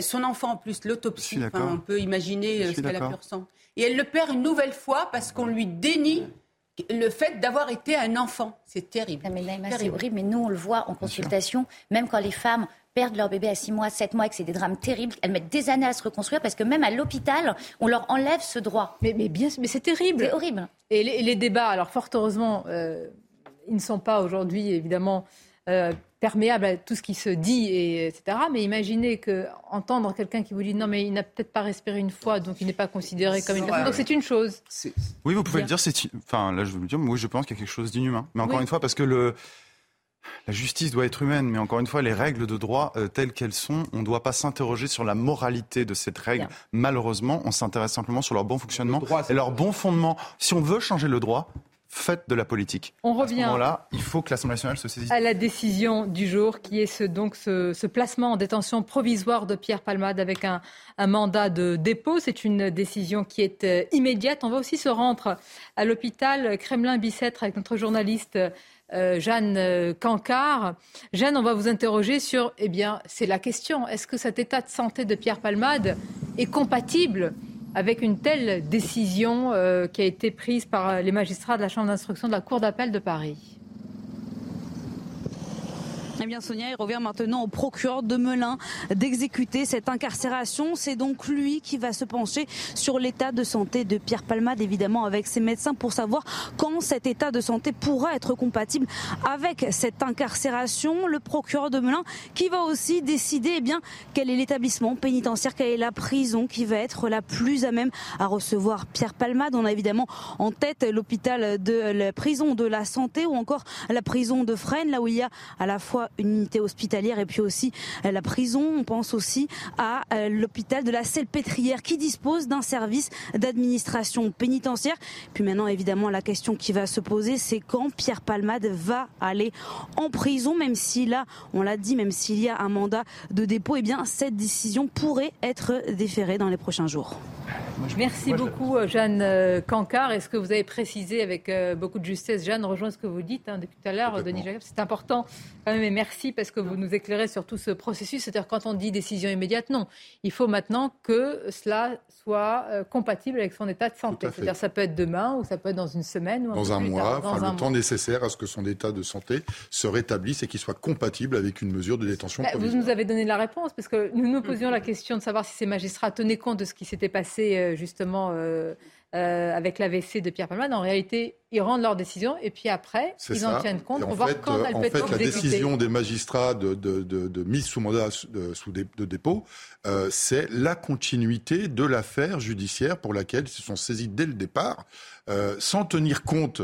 Son enfant, en plus, l'autopsie, on peut imaginer euh, ce qu'elle a pu ressentir. Et elle le perd une nouvelle fois parce qu'on lui dénie le fait d'avoir été un enfant. C'est terrible. mais c'est horrible, mais nous, on le voit en consultation, même quand les femmes perdent leur bébé à 6 mois, 7 mois, et que c'est des drames terribles, elles mettent des années à se reconstruire parce que même à l'hôpital, on leur enlève ce droit. Mais, mais bien, mais c'est terrible. C'est horrible. Et les, débats, alors fort heureusement, euh, ils ne sont pas aujourd'hui, évidemment, euh, perméable à tout ce qui se dit, et, etc. Mais imaginez que entendre quelqu'un qui vous dit non, mais il n'a peut-être pas respiré une fois, donc il n'est pas considéré comme une personne. Donc c'est une chose. Oui, vous pouvez le dire. C'est, enfin, là, je veux le dire. Moi, je pense qu'il y a quelque chose d'inhumain. Mais encore une fois, parce que le la justice doit être humaine, mais encore une fois, les règles de droit euh, telles qu'elles sont, on ne doit pas s'interroger sur la moralité de cette règle. Malheureusement, on s'intéresse simplement sur leur bon fonctionnement et leur bon fondement. Si on veut changer le droit, faites de la politique. On revient. À ce là il faut que l'Assemblée nationale se saisisse. À la décision du jour, qui est ce, donc ce, placement en détention provisoire de Pierre Palmade avec un, mandat de dépôt. C'est une décision qui est euh, immédiate. On va aussi se rendre à l'hôpital Kremlin-Bicêtre avec notre journaliste. Euh, Jeanne euh, Cancard. Jeanne, on va vous interroger sur, eh bien, c'est la question. Est-ce que cet état de santé de Pierre Palmade est compatible avec une telle décision euh, qui a été prise par les magistrats de la Chambre d'instruction de la Cour d'appel de Paris eh bien, Sonia, il revient maintenant au procureur de Melun d'exécuter cette incarcération. C'est donc lui qui va se pencher sur l'état de santé de Pierre Palmade, évidemment, avec ses médecins pour savoir quand cet état de santé pourra être compatible avec cette incarcération. Le procureur de Melun qui va aussi décider, eh bien, quel est l'établissement pénitentiaire, quelle est la prison qui va être la plus à même à recevoir Pierre Palmade. On a évidemment en tête l'hôpital de la prison de la santé ou encore la prison de Fresnes, là où il y a à la fois une unité hospitalière et puis aussi la prison. On pense aussi à l'hôpital de la Salpêtrière qui dispose d'un service d'administration pénitentiaire. Puis maintenant, évidemment, la question qui va se poser, c'est quand Pierre Palmade va aller en prison, même si là, on l'a dit, même s'il y a un mandat de dépôt, eh bien, cette décision pourrait être déférée dans les prochains jours. Merci beaucoup, euh, Jeanne euh, Cancard. Est-ce que vous avez précisé avec euh, beaucoup de justesse, Jeanne, rejoint ce que vous dites hein, depuis tout à l'heure, Denis Jacob. C'est important quand même et merci parce que vous nous éclairez sur tout ce processus. C'est-à-dire quand on dit décision immédiate, non. Il faut maintenant que cela soit compatible avec son état de santé. C'est-à-dire ça peut être demain ou ça peut être dans une semaine ou dans un, mois, enfin, le temps nécessaire à ce que son état de santé se rétablisse et qu'il soit compatible avec une mesure de détention bah, Vous nous avez donné la réponse parce que nous nous posions la question de savoir si ces magistrats tenaient compte de ce qui s'était passé euh, justement euh, euh, avec l'AVC de Pierre Palmade. En réalité, ils rendent leur décision et puis après, ils en tiennent compte pour voir quand elle peut fait, être la décision des magistrats de, mise sous mandat sous de dépôt, c'est la continuité de l'affaire judiciaire pour laquelle ils se sont saisis dès le départ, sans tenir compte,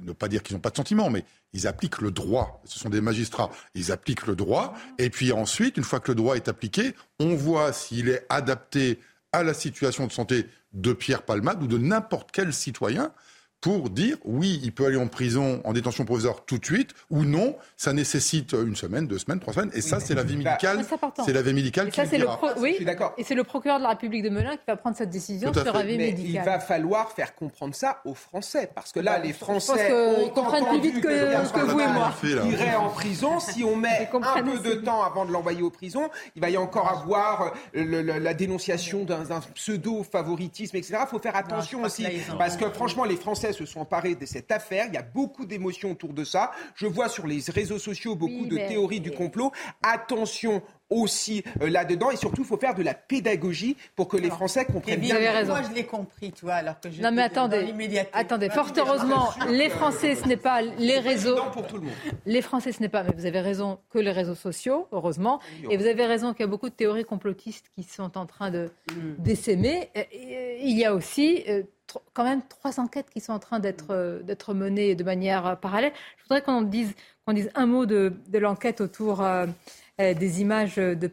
ne pas dire qu'ils n'ont pas de sentiment, mais ils appliquent le droit. Ce sont des magistrats. Ils appliquent le droit. Et puis ensuite, une fois que le droit est appliqué, on voit s'il est adapté à la situation de santé de Pierre Palmade ou de n'importe quel citoyen pour dire oui, il peut aller en prison, en détention provisoire tout de suite, ou non, ça nécessite une semaine, deux semaines, trois semaines, et ça, c'est la vie médicale. C'est la vie médicale qui le Oui, et c'est le procureur de la République de Melun qui va prendre cette décision sur la vie médicale. Il va falloir faire comprendre ça aux Français, parce que là, les Français ils comprennent plus vite que, vous et moi. Ils iraient en prison si on met un peu de temps avant de l'envoyer en prison. Il va y encore avoir euh, la dénonciation d'un pseudo favoritisme, etc. Il faut faire attention aussi, parce que franchement, les Français se sont emparés de cette affaire. Il y a beaucoup d'émotions autour de ça. Je vois sur les réseaux sociaux beaucoup de théories du complot. Attention aussi euh, là-dedans et surtout il faut faire de la pédagogie pour que les Français comprennent bien. raison. Moi je l'ai compris, tu vois, alors que je Non mais attendez, attendez, fort heureusement, les Français ce n'est pas les réseaux. Pour tout le monde. Les Français ce n'est pas, mais vous avez raison, que les réseaux sociaux, heureusement, et vous avez raison qu'il y a beaucoup de théories complotistes qui sont en train de mm. d'essaimer. Il y a aussi euh, quand même trois enquêtes qui sont en train d'être euh, d'être menées de manière parallèle. Je voudrais qu'on dise qu'on dise un mot de, de l'enquête autour euh, des images de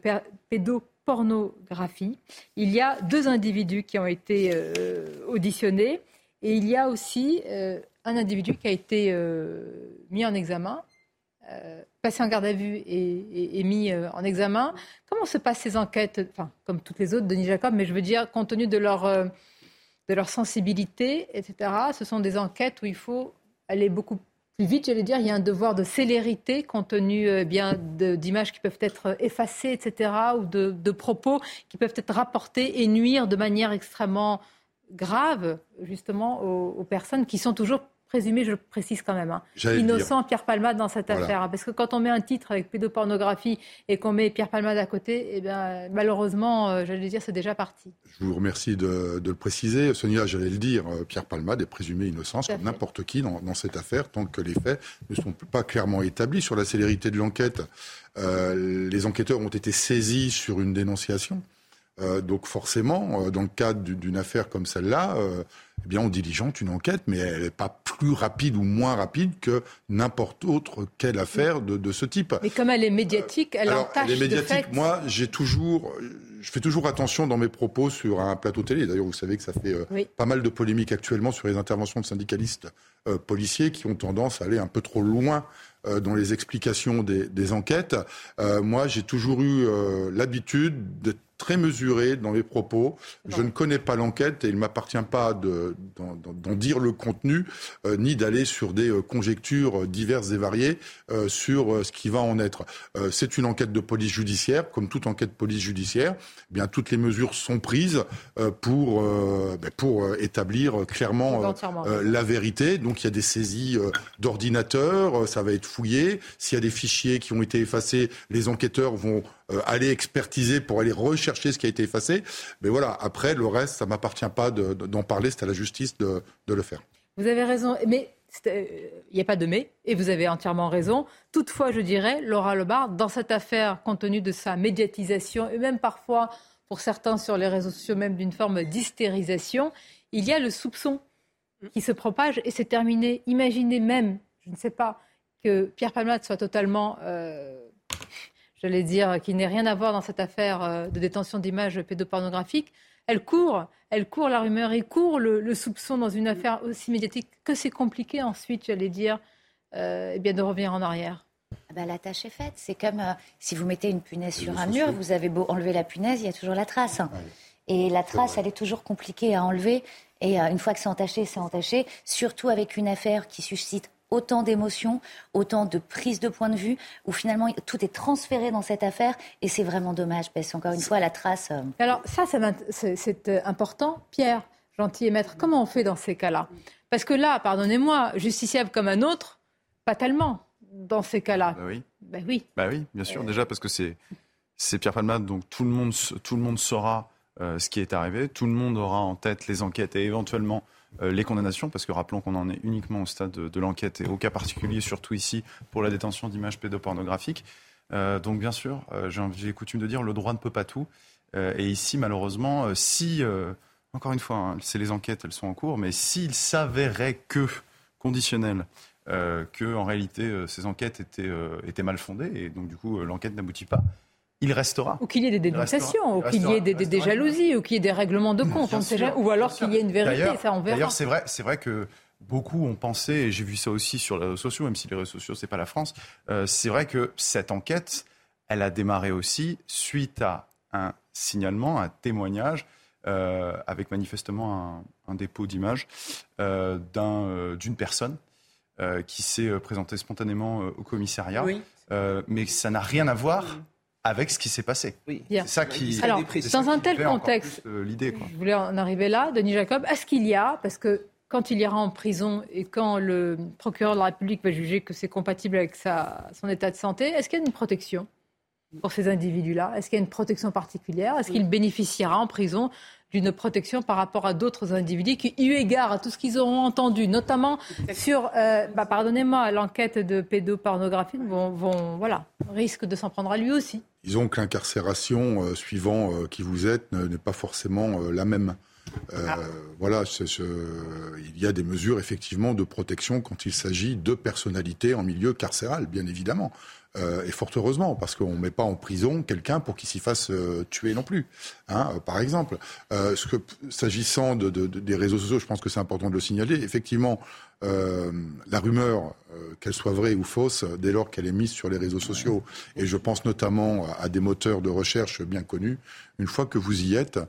pédopornographie. Il y a deux individus qui ont été euh, auditionnés et il y a aussi euh, un individu qui a été mis en examen, passé en garde à vue et, mis en examen. Comment se passent ces enquêtes Enfin, comme toutes les autres, Denis Jacob, mais je veux dire, compte tenu de leur, de leur sensibilité, etc., ce sont des enquêtes où il faut aller beaucoup plus vite, j'allais dire, il y a un devoir de célérité compte tenu euh, bien d'images qui peuvent être effacées, etc., ou de, propos qui peuvent être rapportés et nuire de manière extrêmement grave, justement, aux personnes qui sont toujours présumé, je le précise quand même, hein, innocent Pierre Palmade dans cette affaire. Hein, parce que quand on met un titre avec pédopornographie et qu'on met Pierre Palmade à côté, eh bien, malheureusement, euh, j'allais dire, c'est déjà parti. Je vous remercie de, le préciser. Sonia, j'allais le dire, euh, Pierre Palmade est présumé innocent, comme n'importe qui dans, cette affaire, tant que les faits ne sont pas clairement établis sur la célérité de l'enquête. Euh, les enquêteurs ont été saisis sur une dénonciation. Donc forcément, dans le cadre d'une affaire comme celle-là, eh bien, on diligente une enquête, mais elle n'est pas plus rapide ou moins rapide que n'importe autre quelle affaire de, ce type. Mais comme elle est médiatique, elle Alors, elle est médiatique. Moi, j'ai toujours, je fais toujours attention dans mes propos sur un plateau télé. D'ailleurs, vous savez que ça fait euh, pas mal de polémiques actuellement sur les interventions de syndicalistes euh, policiers qui ont tendance à aller un peu trop loin euh, dans les explications des, des enquêtes. moi, j'ai toujours eu l'habitude d'être très mesuré dans mes propos. Je ne connais pas l'enquête et il ne m'appartient pas d'en dire le contenu, euh, ni d'aller sur des euh, conjectures diverses et variées euh, sur ce qui va en être. C'est une enquête de police judiciaire, comme toute enquête de police judiciaire. Eh bien, toutes les mesures sont prises pour, ben, pour établir clairement la vérité. Donc, il y a des saisies d'ordinateurs, ça va être fouillé. S'il y a des fichiers qui ont été effacés, les enquêteurs vont euh, aller expertiser pour aller rechercher ce qui a été effacé. Mais voilà, après, le reste, ça ne m'appartient pas d'en parler, c'est à la justice de, le faire. Vous avez raison, mais euh, il n'y a pas de mais, et vous avez entièrement raison. Toutefois, je dirais, Laura Lebar, dans cette affaire, compte tenu de sa médiatisation, et même parfois, pour certains sur les réseaux sociaux, même d'une forme d'hystérisation, il y a le soupçon qui se propage et c'est terminé. Imaginez même, je ne sais pas, que Pierre Palmade soit totalement, euh, j'allais dire, qu'il n'ait rien à voir dans cette affaire euh, de détention d'images pédopornographiques, elle court, elle court la rumeur et court le, soupçon dans une affaire aussi médiatique que c'est compliqué ensuite, j'allais dire, euh, eh bien de revenir en arrière. Ah bah, la tâche est faite. C'est comme si vous mettez une punaise sur un mur, vous avez beau enlever la punaise, il y a toujours la trace. Et la trace, elle est toujours compliquée à enlever. Et une fois que c'est entaché, c'est entaché. Surtout avec une affaire qui suscite autant d'émotions, autant de prises de point de vue, où finalement tout est transféré dans cette affaire, et c'est vraiment dommage, parce qu'encore une fois, la trace... Euh, Alors ça, c'est euh, important. Pierre, gentil et maître, comment on fait dans ces cas-là? Parce que là, pardonnez-moi, justiciable comme un autre, pas tellement dans ces cas-là. Bah oui. Bah oui. Bah oui, bien sûr. Déjà parce que c'est c'est Pierre Palmade, donc tout le monde tout le monde saura euh, ce qui est arrivé, tout le monde aura en tête les enquêtes et éventuellement euh, les condamnations, parce que rappelons qu'on en est uniquement au stade de, l'enquête et au cas particulier, surtout ici, pour la détention d'images pédopornographiques. Euh, donc bien sûr, euh, j'ai coutume de dire, le droit ne peut pas tout. et ici, malheureusement, si, encore une fois, hein, c'est les enquêtes, elles sont en cours, mais s'il s'avérait que, conditionnel, que en réalité ces enquêtes étaient, étaient mal fondées, et donc du coup l'enquête n'aboutit pas, il restera. Ou qu'il y ait des dénonciations, ou qu'il y ait des, jalousies, ou qu'il y ait des règlements de compte, ou alors qu'il y ait une vérité, ça on verra. D'ailleurs, c'est vrai, c'est vrai que beaucoup ont pensé, et j'ai vu ça aussi sur les réseaux sociaux, même si les réseaux sociaux, c'est pas la France, euh, c'est vrai que cette enquête, elle a démarré aussi suite à un signalement, un témoignage, euh, avec manifestement un, dépôt d'image euh, d'une personne qui s'est présentée spontanément au commissariat. mais ça n'a rien à voir avec ce qui s'est passé. Oui. C'est ça qui. Alors, dans un tel contexte, euh, l'idée. Je voulais en arriver là, Denis Jacob. Est-ce qu'il y a, parce que quand il ira en prison et quand le procureur de la République va juger que c'est compatible avec sa, son état de santé, est-ce qu'il y a une protection pour ces individus-là? Est-ce qu'il y a une protection particulière? Est-ce qu'il bénéficiera en prison d'une protection par rapport à d'autres individus qui, eu égard à tout ce qu'ils auront entendu, notamment sur, euh, bah, pardonnez-moi, l'enquête de pédopornographie, vont, vont, voilà, risque de s'en prendre à lui aussi. Disons que l'incarcération, euh, suivant euh, qui vous êtes, n'est pas forcément la même. Ah. Voilà, il y a des mesures effectivement de protection quand il s'agit de personnalités en milieu carcéral, bien évidemment. Euh, et fort heureusement, parce qu'on ne met pas en prison quelqu'un pour qu'il s'y fasse euh, tuer non plus. Hein, euh, par exemple, ce que, s'agissant de, de, des réseaux sociaux, je pense que c'est important de le signaler. Effectivement, la rumeur, qu'elle soit vraie ou fausse, dès lors qu'elle est mise sur les réseaux sociaux, et je pense notamment à, des moteurs de recherche bien connus, une fois que vous y êtes,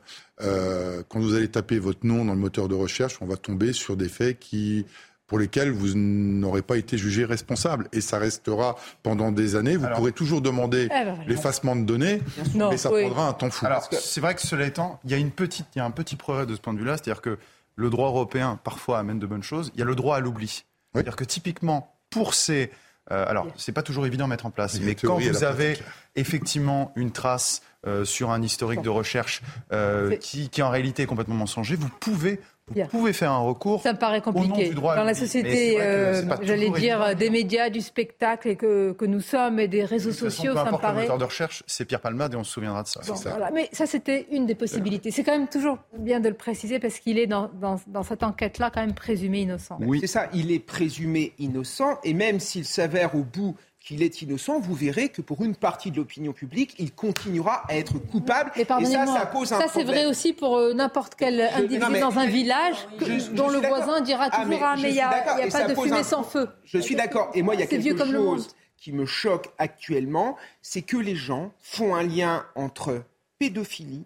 quand vous allez taper votre nom dans le moteur de recherche, on va tomber sur des faits qui pour lesquels vous n'aurez pas été jugé responsable. Et ça restera pendant des années. Vous pourrez toujours demander eh ben, l'effacement de données, mais ça prendra un temps fou. Alors, c'est vrai que cela étant, il y a, une petite, il y a un petit progrès de ce point de vue-là, c'est-à-dire que le droit européen, parfois, amène de bonnes choses. Il y a le droit à l'oubli. C'est-à-dire que typiquement, pour ces... Euh, alors, c'est pas toujours évident à mettre en place, mais quand vous avez effectivement une trace euh, sur un historique de recherche euh, qui, qui, en réalité est complètement mensonger, vous pouvez vous pouvez faire un recours. Ça me paraît compliqué. Dans la société, euh, j'allais dire, des médias, du spectacle et que, que nous sommes et des réseaux sociaux, ça me paraît. Le moteur de recherche, c'est Pierre Palmade et on se souviendra de ça. Mais ça, c'était une des possibilités. C'est quand même toujours bien de le préciser parce qu'il est dans, dans, dans cette enquête-là quand même présumé innocent. Oui, c'est ça. Il est présumé innocent et même s'il s'avère au bout qu'il est innocent, vous verrez que pour une partie de l'opinion publique, il continuera à être coupable. Et, ça, ça pose un Ça, c'est vrai aussi pour euh, n'importe quel individu dans un village dont le voisin dira ah, toujours Ah, mais il n'y a, pas de fumée sans feu. Je suis d'accord. Et moi, il y a quelque chose qui me choque actuellement, c'est que les gens font un lien entre pédophilie,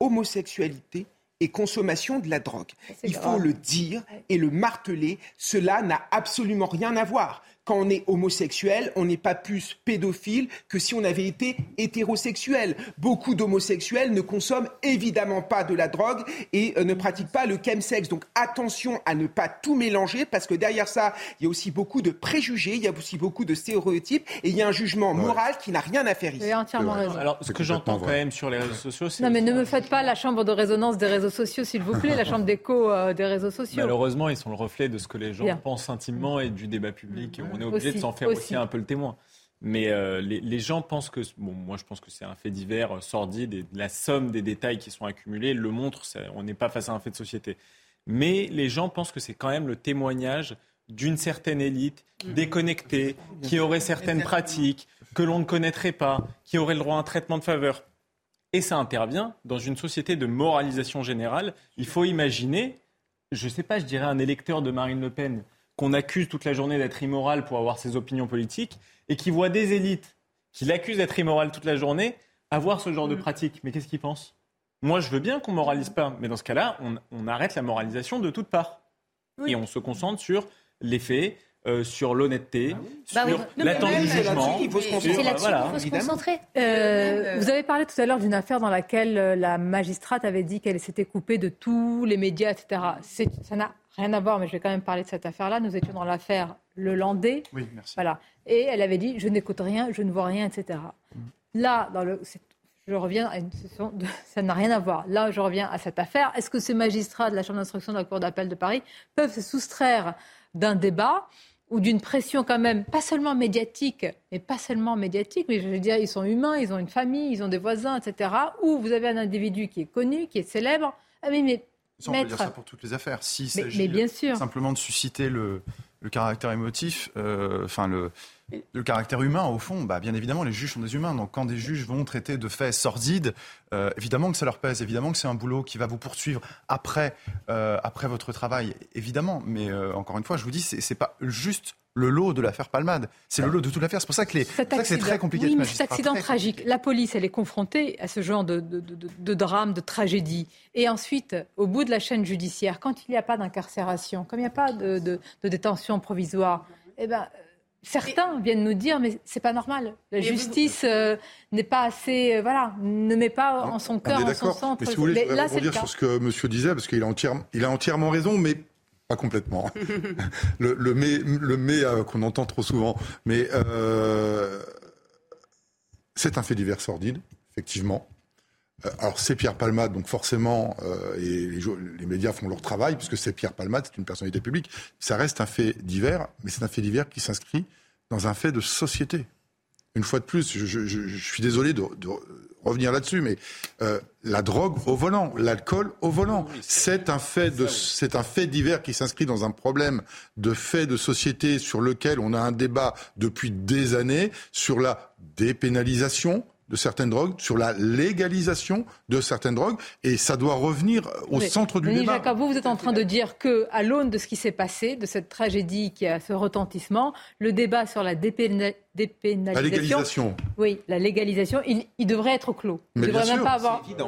homosexualité et consommation de la drogue. Il faut le dire et le marteler, cela n'a absolument rien à voir quand on est homosexuel, on n'est pas plus pédophile que si on avait été hétérosexuel. Beaucoup d'homosexuels ne consomment évidemment pas de la drogue et euh, ne pratiquent pas le chemsex. Donc attention à ne pas tout mélanger parce que derrière ça, il y a aussi beaucoup de préjugés, il y a aussi beaucoup de stéréotypes et il y a un jugement moral qui n'a rien à faire ici. entièrement raison. Alors ce que j'entends quand même sur les réseaux sociaux, c'est... Non mais ne me faites pas la chambre de résonance des réseaux sociaux, s'il vous plaît, la chambre d'écho euh, des réseaux sociaux. Malheureusement, ils sont le reflet de ce que les gens pensent intimement et du débat public on est obligé de s'en faire aussi. un peu le témoin. Mais euh, les, gens pensent que, bon, moi je pense que c'est un fait divers euh, sordide et la somme des détails qui sont accumulés le montre. On n'est pas face à un fait de société. Mais les gens pensent que c'est quand même le témoignage d'une certaine élite, déconnectée, qui aurait certaines pratiques que l'on ne connaîtrait pas, qui aurait le droit à un traitement de faveur. Et ça intervient dans une société de moralisation générale. Il faut imaginer, je ne sais pas, je dirais un électeur de Marine Le Pen qu'on accuse toute la journée d'être immoral pour avoir ses opinions politiques et qui voit des élites qui l'accusent d'être immoral toute la journée avoir ce genre de mm. pratique. Mais qu'est-ce qu'il pense Moi, je veux bien qu'on moralise pas, mais dans ce cas-là, on, arrête la moralisation de toutes parts. Et on se concentre sur les faits, euh, sur l'honnêteté, ah sur l'attente du jugement. Il faut se concentrer. Euh, vous avez parlé tout à l'heure d'une affaire dans laquelle euh, la magistrate avait dit qu'elle s'était coupée de tous les médias, etc. Ça n'a rien à voir, mais je vais quand même parler de cette affaire-là. Nous étions dans l'affaire Le Landais. Oui, merci. Voilà. Et elle avait dit Je n'écoute rien, je ne vois rien, etc. Mm. Là, dans le, je reviens à une situation de, [LAUGHS] ça n'a rien à voir. Là, je reviens à cette affaire. Est-ce que ces magistrats de la Chambre d'instruction de la Cour d'appel de Paris peuvent se soustraire d'un débat ou d'une pression quand même, pas seulement médiatique, mais pas seulement médiatique, mais je veux dire, ils sont humains, ils ont une famille, ils ont des voisins, etc., où vous avez un individu qui est connu, qui est célèbre. Ah mais, on peut dire ça pour toutes les affaires. S'il s'agit sûr. simplement de susciter le, le caractère émotif, euh, enfin le, le caractère humain, au fond, bah, bien évidemment, les juges sont des humains. Donc, quand des juges vont traiter de faits sordides, euh, évidemment que ça leur pèse. Évidemment que c'est un boulot qui va vous poursuivre après, euh, après votre travail. Évidemment. Mais euh, encore une fois, je vous dis, c'est, pas juste le lot de l'affaire Palmade. C'est le lot de toute l'affaire. C'est pour ça que, les, c'est très compliqué. Oui, mais cet accident tragique, la police, elle est confrontée à ce genre de, de, de, de, drame, de tragédie. Et ensuite, au bout de la chaîne judiciaire, quand il n'y a pas d'incarcération, comme il n'y a pas de, détention provisoire, eh ben, Certains viennent nous dire, mais c'est pas normal. La justice euh, n'est pas assez, euh, voilà, ne met pas en son cœur, en son centre. Mais si vous voulez, je là, rebondir sur ce que Monsieur disait, parce qu'il a entièrement, il a entièrement raison, mais pas complètement. [LAUGHS] le, le mais, le mais euh, qu'on entend trop souvent, mais c'est un fait divers sordide, effectivement. Euh, alors c'est Pierre Palmade, donc forcément, euh, et les, médias font leur travail, puisque c'est Pierre Palmade, c'est une personnalité publique. Ça reste un fait divers, mais c'est un fait divers qui s'inscrit dans un fait de société. Une fois de plus, je, suis désolé de, revenir là-dessus, mais euh, la drogue au volant, l'alcool au volant, c'est un fait de, c'est un fait divers qui s'inscrit dans un problème de fait de société sur lequel on a un débat depuis des années sur la dépénalisation de certaines drogues, sur la légalisation de certaines drogues, et ça doit revenir au centre du débat. Jacob, vous, vous êtes en train de dire que, à l'aune de ce qui s'est passé, de cette tragédie qui a ce retentissement, le débat sur la dépénalisation, la légalisation, oui, la légalisation, il, devrait être clos. Mais bien sûr,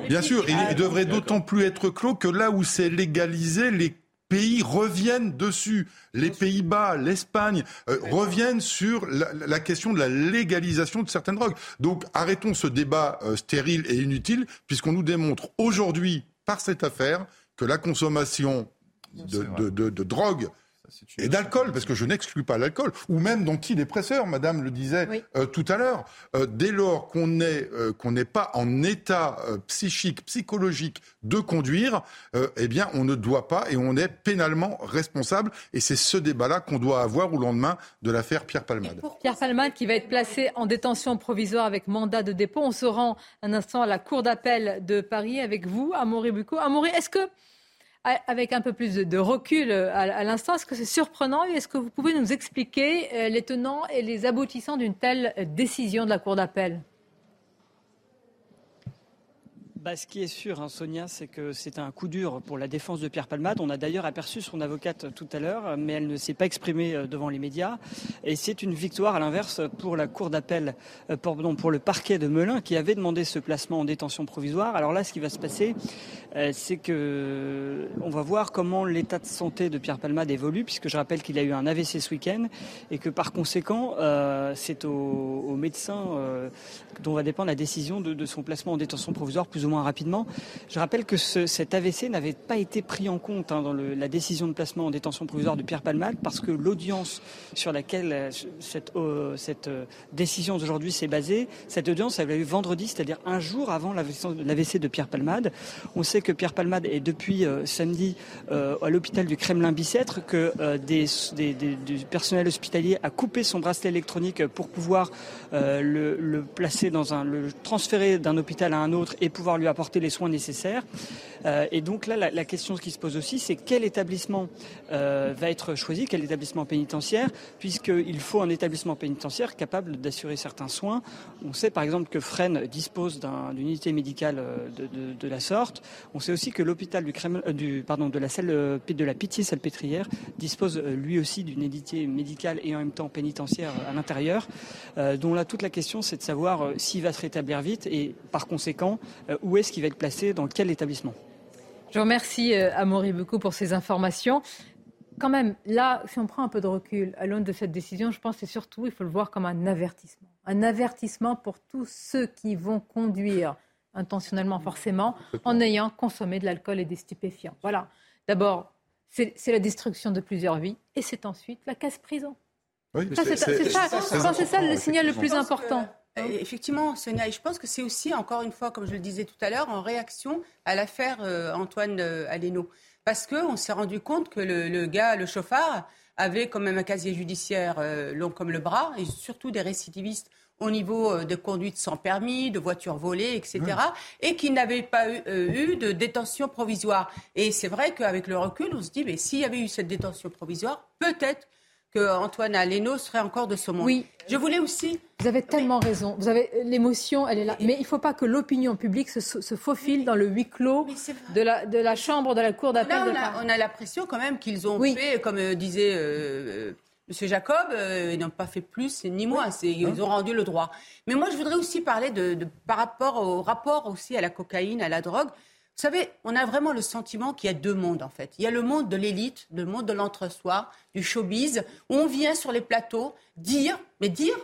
bien sûr, il, il devrait d'autant plus être clos que là où c'est légalisé, les pays reviennent dessus. Les Pays-Bas, l'Espagne euh, reviennent sur la, question de la légalisation de certaines drogues. Donc arrêtons ce débat euh, stérile et inutile, puisqu'on nous démontre aujourd'hui, par cette affaire, que la consommation de, de, de drogue et d'alcool, parce que je n'exclus pas l'alcool, ou même d'antidépresseurs, Madame le disait euh, tout à l'heure. Euh, dès lors qu'on n'est euh, qu'on n'est pas en état psychique, psychologique de conduire, eh bien, on ne doit pas et on est pénalement responsable. Et c'est ce débat-là qu'on doit avoir au lendemain de l'affaire Pierre Palmade. Pierre Palmade qui va être placé en détention provisoire avec mandat de dépôt. On se rend un instant à la cour d'appel de Paris avec vous, Amaury Bucco. Amaury, est-ce que avec un peu plus de, recul euh, à, l'instant, est-ce que c'est surprenant et est-ce que vous pouvez nous expliquer euh, les tenants et les aboutissants d'une telle décision de la Cour d'appel? Bah, ce qui est sûr, hein, Sonia, c'est que c'est un coup dur pour la défense de Pierre Palmade. On a d'ailleurs aperçu son avocate tout à l'heure, mais elle ne s'est pas exprimée euh, devant les médias. Et c'est une victoire, à l'inverse, pour la cour d'appel, euh, pour le parquet de Melun, qui avait demandé ce placement en détention provisoire. Alors là, ce qui va se passer, euh, c'est que on va voir comment l'état de santé de Pierre Palmade évolue, puisque je rappelle qu'il a eu un AVC ce week-end, et que par conséquent, c'est au, médecin dont va dépendre la décision de, de son placement en détention provisoire, plus ou rapidement. Je rappelle que cet AVC n'avait pas été pris en compte hein, dans la décision de placement en détention provisoire de Pierre Palmade parce que l'audience sur laquelle euh, cette, euh, euh, décision d'aujourd'hui s'est basée, cette audience avait eu vendredi, c'est-à-dire un jour avant l'AVC de Pierre Palmade. On sait que Pierre Palmade est depuis samedi à l'hôpital du Kremlin-Bicêtre, que des, du personnel hospitalier a coupé son bracelet électronique pour pouvoir le, le, placer dans un, le transférer d'un hôpital à un autre et pouvoir lui apporter les soins nécessaires. Et donc là, la, question qui se pose aussi, c'est quel établissement va être choisi, quel établissement pénitentiaire, puisqu'il faut un établissement pénitentiaire capable d'assurer certains soins. On sait par exemple que Fresnes dispose d'une unité médicale de, la sorte. On sait aussi que l'hôpital du, du, pardon, de la salle de la Pitié Salpêtrière dispose lui aussi d'une unité médicale et en même temps pénitentiaire à l'intérieur, dont là toute la question c'est de savoir s'il va se rétablir vite et par conséquent où est-ce qu'il va être placé, dans quel établissement. Je vous remercie, Amaury, beaucoup pour ces informations. Quand même, là, si on prend un peu de recul à l'aune de cette décision, je pense que surtout, il faut le voir comme un avertissement. Un avertissement pour tous ceux qui vont conduire intentionnellement, forcément, en ayant consommé de l'alcool et des stupéfiants. Voilà. D'abord, c'est la destruction de plusieurs vies et c'est ensuite la casse-prison. c'est ça, le signal le plus important. Euh, effectivement, Sonia, je pense que c'est aussi, encore une fois, comme je le disais tout à l'heure, en réaction à l'affaire euh, Antoine euh, Aleno. Parce qu'on s'est rendu compte que le, gars, le chauffard, avait quand même un casier judiciaire long comme le bras, et surtout des récidivistes au niveau de conduite sans permis, de voitures volées, etc., et qui n'avait pas eu, eu, de détention provisoire. Et c'est vrai qu'avec le recul, on se dit, mais s'il y avait eu cette détention provisoire, peut-être que Antoine Aleno serait encore de ce monde. Oui. Je voulais aussi. Vous avez tellement raison. Vous avez l'émotion, elle est là. Mais il ne faut pas que l'opinion publique se, faufile dans le huis clos de la, de la chambre, de la cour d'appel. On, a, on a l'impression quand même qu'ils ont fait, comme euh, disait euh, M. Jacob, euh, ils n'ont pas fait plus ni moins. Ils ont rendu le droit. Mais moi, je voudrais aussi parler de, par rapport au rapport aussi à la cocaïne, à la drogue. Vous savez, on a vraiment le sentiment qu'il y a deux mondes en fait. Il y a le monde de l'élite, le monde de l'entre-soi, du showbiz, où on vient sur les plateaux dire, mais dire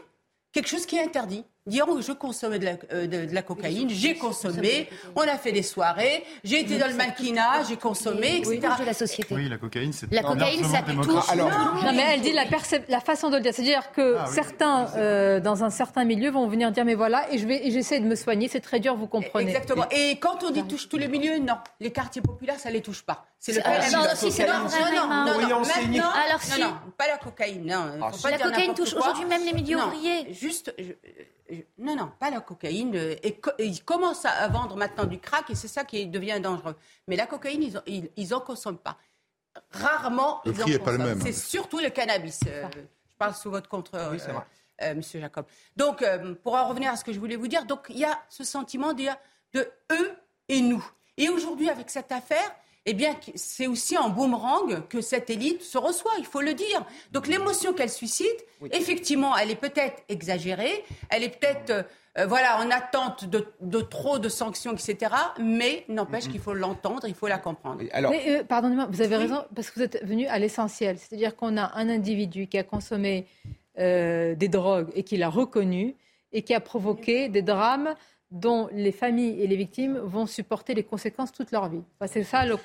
quelque chose qui est interdit dire je consommais de la, euh, de, la cocaïne, j'ai consommé, on a fait des soirées, j'ai été dans le mannequinat, j'ai consommé, etc. de la société. Oui, la cocaïne, c'est La cocaïne, ça touche. Alors, non, mais elle dit la, la façon de le dire. C'est-à-dire que ah certains, euh, dans un certain milieu, vont venir dire mais voilà, et je vais, j'essaie de me soigner, c'est très dur, vous comprenez. Exactement. Et quand on dit touche tous les milieux, non. Les quartiers populaires, ça les touche pas. C'est le euh, non, si, c'est non, non, non, non, non, alors si. non, pas la cocaïne. Non, ah, la cocaïne touche aujourd'hui même les milieux ouvriers. Juste, non, non, pas la cocaïne. Euh, et, ils commencent à vendre maintenant du crack et c'est ça qui devient dangereux. Mais la cocaïne, ils, ils, en consomment pas. Rarement. Le prix n'est pas le même. C'est surtout le cannabis. Euh, je parle sous votre contrôle, oui, euh, Monsieur Jacob. Donc, pour en revenir à ce que je voulais vous dire, donc il y a ce sentiment de, de eux et nous. Et aujourd'hui, avec cette affaire, eh bien, c'est aussi en boomerang que cette élite se reçoit, il faut le dire. Donc l'émotion qu'elle suscite, effectivement, elle est peut-être exagérée, elle est peut-être... Euh, voilà, en attente de, trop de sanctions, etc. Mais n'empêche qu'il faut l'entendre, il faut la comprendre. Alors... Mais euh, pardonnez-moi, vous avez raison, parce que vous êtes venu à l'essentiel. C'est-à-dire qu'on a un individu qui a consommé euh, des drogues et qui l'a reconnu et qui a provoqué des drames dont les familles et les victimes vont supporter les conséquences toute leur vie. c'est ça le,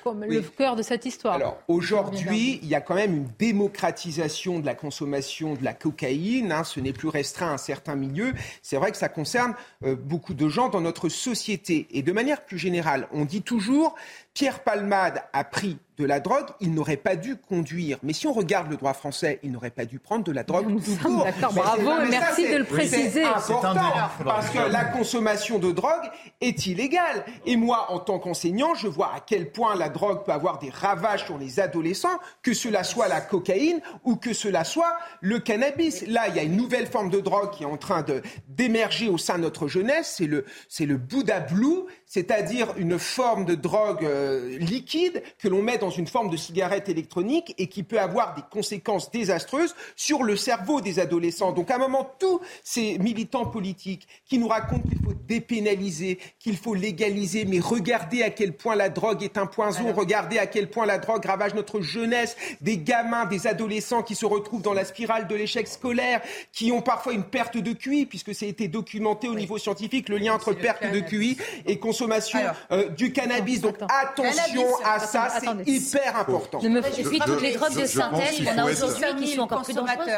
cœur de cette histoire. Alors aujourd'hui, il y a quand même une démocratisation de la consommation de la cocaïne. Hein. ce n'est plus restreint à un certain milieu. C'est vrai que ça concerne euh, beaucoup de gens dans notre société. Et de manière plus générale, on dit toujours Pierre Palmade a pris de la drogue, il n'aurait pas dû conduire. Mais si on regarde le droit français, il n'aurait pas dû prendre de la drogue tout D'accord, bravo, merci de le préciser. C'est important parce que la consommation de drogue est illégale. Et moi, en tant qu'enseignant, je vois à quel point la drogue peut avoir des ravages sur les adolescents, que cela soit la cocaïne ou que cela soit le cannabis. Là, il y a une nouvelle forme de drogue qui est en train d'émerger au sein de notre jeunesse, c'est le, c'est le Buddha Blue, c'est-à-dire une forme de drogue euh, liquide que l'on met dans une forme de cigarette électronique et qui peut avoir des conséquences désastreuses sur le cerveau des adolescents. Donc à un moment, tous ces militants politiques qui nous racontent qu'il faut dépénaliser, qu'il faut légaliser, mais regardez à quel point la drogue est un poison, regardez à quel point la drogue ravage notre jeunesse, des gamins, des adolescents qui se retrouvent dans la spirale de l'échec scolaire, qui ont parfois une perte de QI, puisque ça a été documenté au niveau scientifique, le lien entre perte de QI et consommation euh, du cannabis. Donc attention à ça, c'est hyper important. Je me suis toutes les drogues de synthèse qu'on a aujourd'hui qui sont encore plus dangereuses.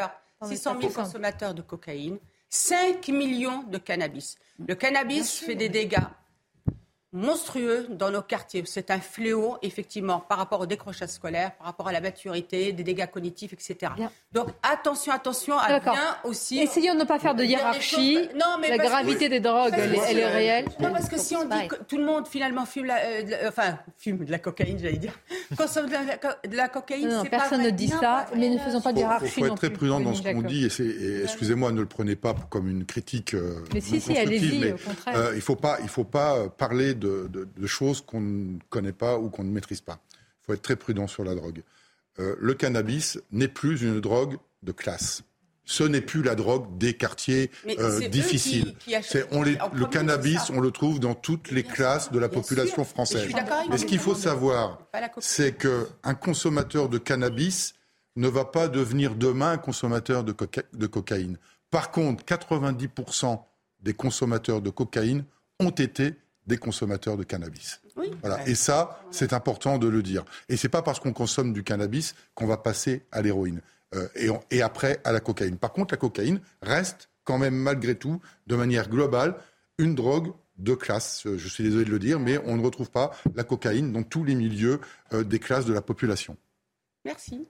600 000 consommateurs de cocaïne, 5 millions de cannabis. Le cannabis fait des dégâts monstrueux dans nos quartiers. C'est un fléau, effectivement, par rapport au décrochage scolaire, par rapport à la maturité, des dégâts cognitifs, etc. Donc attention, attention à bien aussi. Essayons de ne pas faire de hiérarchie. Non, mais la gravité des drogues, elle, est réelle. Non, parce que si on dit que tout le monde finalement fume, la, euh, enfin fume de la cocaïne, j'allais dire, [LAUGHS] consomme de la, cocaïne, non, personne ne dit ça, mais ne faisons pas de hiérarchie. Il faut, être très prudent dans ce qu'on dit, et, excusez-moi, ne le prenez pas comme une critique. Euh, mais si, si, allez-y, au contraire. Euh, il ne faut pas, il faut pas parler de de, choses qu'on ne connaît pas ou qu'on ne maîtrise pas. Il faut être très prudent sur la drogue. Euh, le cannabis n'est plus une drogue de classe. Ce n'est plus la drogue des quartiers euh, difficiles. on le cannabis, on le trouve dans toutes les classes de la population française. Mais ce qu'il faut savoir, c'est qu'un consommateur de cannabis ne va pas devenir demain un consommateur de, de cocaïne. Par contre, 90% des consommateurs de cocaïne ont été des consommateurs de cannabis. voilà. Et ça, c'est important de le dire. Et c'est pas parce qu'on consomme du cannabis qu'on va passer à l'héroïne euh, et, et après à la cocaïne. Par contre, la cocaïne reste quand même malgré tout, de manière globale, une drogue de classe. Je suis désolé de le dire, mais on ne retrouve pas la cocaïne dans tous les milieux euh, des classes de la population. Merci.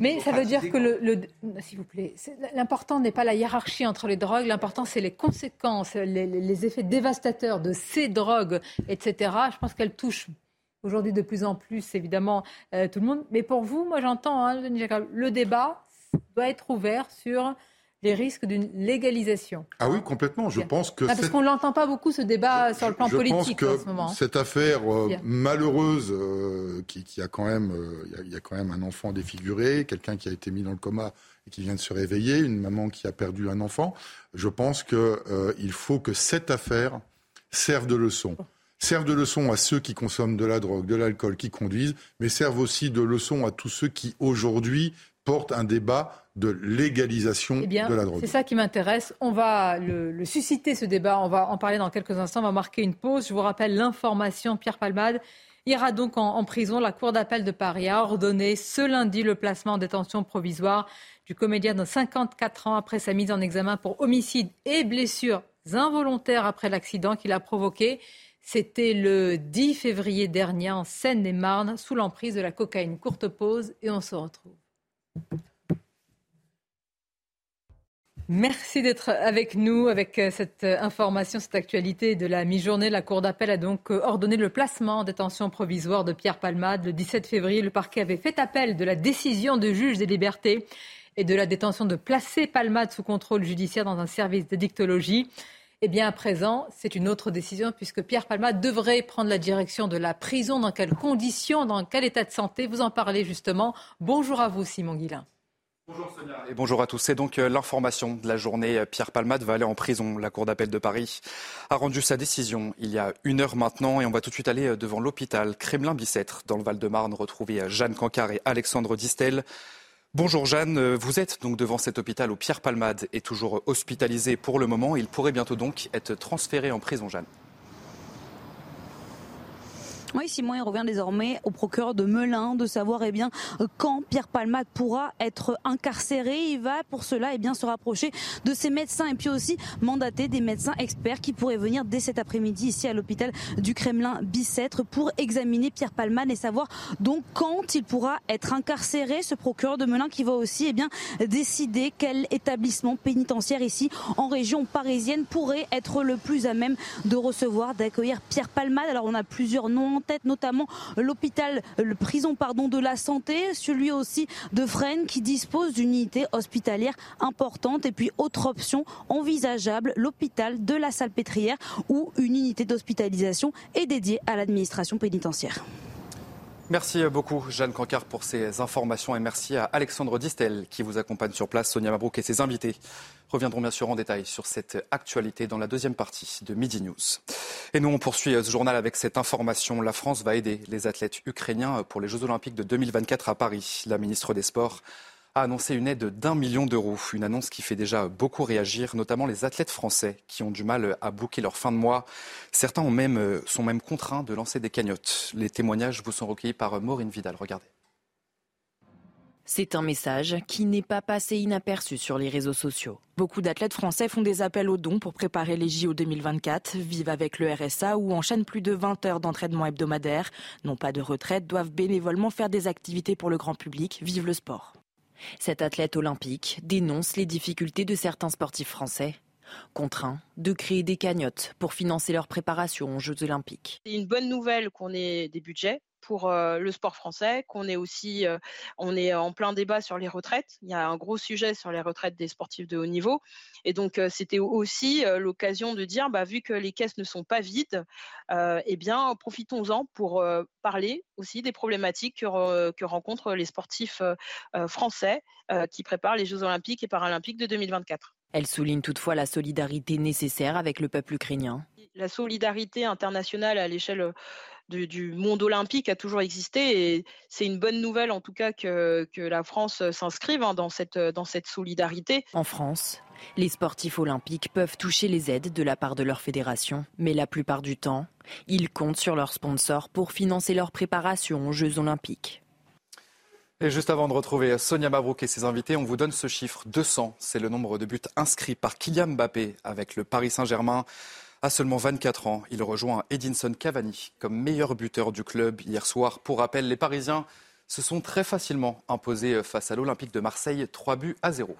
Mais ça veut dire que le, s'il vous plaît, l'important n'est pas la hiérarchie entre les drogues, l'important c'est les conséquences, les, effets dévastateurs de ces drogues, etc. Je pense qu'elles touchent aujourd'hui de plus en plus évidemment euh, tout le monde. Mais pour vous, moi j'entends, hein, le débat doit être ouvert sur les risques d'une légalisation. Ah oui, complètement. Je pense que. Ah, parce qu'on l'entend pas beaucoup ce débat sur le plan politique en ce moment. Cette affaire euh, malheureuse, euh, qui, a quand même, euh, il y, a quand même un enfant défiguré, quelqu'un qui a été mis dans le coma et qui vient de se réveiller, une maman qui a perdu un enfant. Je pense qu'il faut que cette affaire serve de leçon serve de leçon à ceux qui consomment de la drogue, de l'alcool, qui conduisent, mais serve aussi de leçon à tous ceux qui aujourd'hui portent un débat de légalisation eh de la drogue. C'est ça qui m'intéresse. On va le, susciter, ce débat. On va en parler dans quelques instants. On va marquer une pause. Je vous rappelle l'information. Pierre Palmade ira donc en, prison. La Cour d'appel de Paris a ordonné ce lundi le placement en détention provisoire du comédien de 54 ans après sa mise en examen pour homicide et blessures involontaires après l'accident qu'il a provoqué. C'était le 10 février dernier en Seine-et-Marne sous l'emprise de la cocaïne. Courte pause et on se retrouve. Merci d'être avec nous avec euh, cette euh, information, cette actualité de la mi-journée. La Cour d'appel a donc euh, ordonné le placement en détention provisoire de Pierre Palmade. Le 17 février, le parquet avait fait appel de la décision de juge des libertés et de la détention de placer Palmade sous contrôle judiciaire dans un service d'addictologie. Eh bien, à présent, c'est une autre décision puisque Pierre Palmade devrait prendre la direction de la prison. Dans quelles conditions, dans quel état de santé Vous en parlez justement. Bonjour à vous, Simon Guillain. Bonjour Sonia et bonjour à tous. C'est donc euh, l'information de la journée. Pierre Palmade va aller en prison. La Cour d'appel de Paris a rendu sa décision il y a une heure maintenant et on va tout de suite aller euh, devant l'hôpital Kremlin-Bicêtre dans le Val-de-Marne retrouver euh, Jeanne Cancard et Alexandre Distel. Bonjour Jeanne, vous êtes donc devant cet hôpital où Pierre Palmade est toujours hospitalisé pour le moment. Il pourrait bientôt donc être transféré en prison, Jeanne. Oui, Simon, il revient désormais au procureur de Melun de savoir eh bien, quand Pierre Palmade pourra être incarcéré. Il va pour cela eh bien, se rapprocher de ses médecins et puis aussi mandater des médecins experts qui pourraient venir dès cet après-midi ici à l'hôpital du Kremlin Bicêtre pour examiner Pierre Palmade et savoir donc quand il pourra être incarcéré. Ce procureur de Melun qui va aussi eh bien, décider quel établissement pénitentiaire ici en région parisienne pourrait être le plus à même de recevoir, d'accueillir Pierre Palmade. Alors on a plusieurs noms tête, notamment l'hôpital, le prison pardon de la santé, celui aussi de Fresnes qui dispose d'une unité hospitalière importante et puis autre option envisageable, l'hôpital de la Salpêtrière où une unité d'hospitalisation est dédiée à l'administration pénitentiaire. Merci beaucoup Jeanne Cancard pour ces informations et merci à Alexandre Distel qui vous accompagne sur place, Sonia Mabrouk et ses invités reviendront bien sûr en détail sur cette actualité dans la deuxième partie de Midi News. Et nous, on poursuit ce journal avec cette information. La France va aider les athlètes ukrainiens pour les Jeux Olympiques de 2024 à Paris. La ministre des Sports a annoncé une aide d'un million d'euros. Une annonce qui fait déjà beaucoup réagir, notamment les athlètes français qui ont du mal à boucler leur fin de mois. Certains ont même, sont même contraints de lancer des cagnottes. Les témoignages vous sont recueillis par Maureen Vidal. Regardez. C'est un message qui n'est pas passé inaperçu sur les réseaux sociaux. Beaucoup d'athlètes français font des appels aux dons pour préparer les JO 2024, vivent avec le RSA ou enchaînent plus de 20 heures d'entraînement hebdomadaire, n'ont pas de retraite, doivent bénévolement faire des activités pour le grand public, vivent le sport. Cet athlète olympique dénonce les difficultés de certains sportifs français contraints de créer des cagnottes pour financer leur préparation aux Jeux olympiques. C'est une bonne nouvelle qu'on ait des budgets pour le sport français, qu'on est aussi, on est en plein débat sur les retraites. Il y a un gros sujet sur les retraites des sportifs de haut niveau. Et donc, c'était aussi l'occasion de dire, bah, vu que les caisses ne sont pas vides, eh bien, profitons-en pour parler aussi des problématiques que, que rencontrent les sportifs français qui préparent les Jeux olympiques et paralympiques de 2024. Elle souligne toutefois la solidarité nécessaire avec le peuple ukrainien. La solidarité internationale à l'échelle du, monde olympique a toujours existé et c'est une bonne nouvelle en tout cas que, la France s'inscrive hein, dans, cette, dans cette solidarité. En France, les sportifs olympiques peuvent toucher les aides de la part de leur fédération, mais la plupart du temps, ils comptent sur leurs sponsors pour financer leur préparation aux Jeux olympiques. Et juste avant de retrouver Sonia Mabrouk et ses invités, on vous donne ce chiffre 200. C'est le nombre de buts inscrits par Kylian Mbappé avec le Paris Saint-Germain. À seulement 24 ans, il rejoint Edinson Cavani comme meilleur buteur du club hier soir. Pour rappel, les Parisiens se sont très facilement imposés face à l'Olympique de Marseille, 3 buts à 0.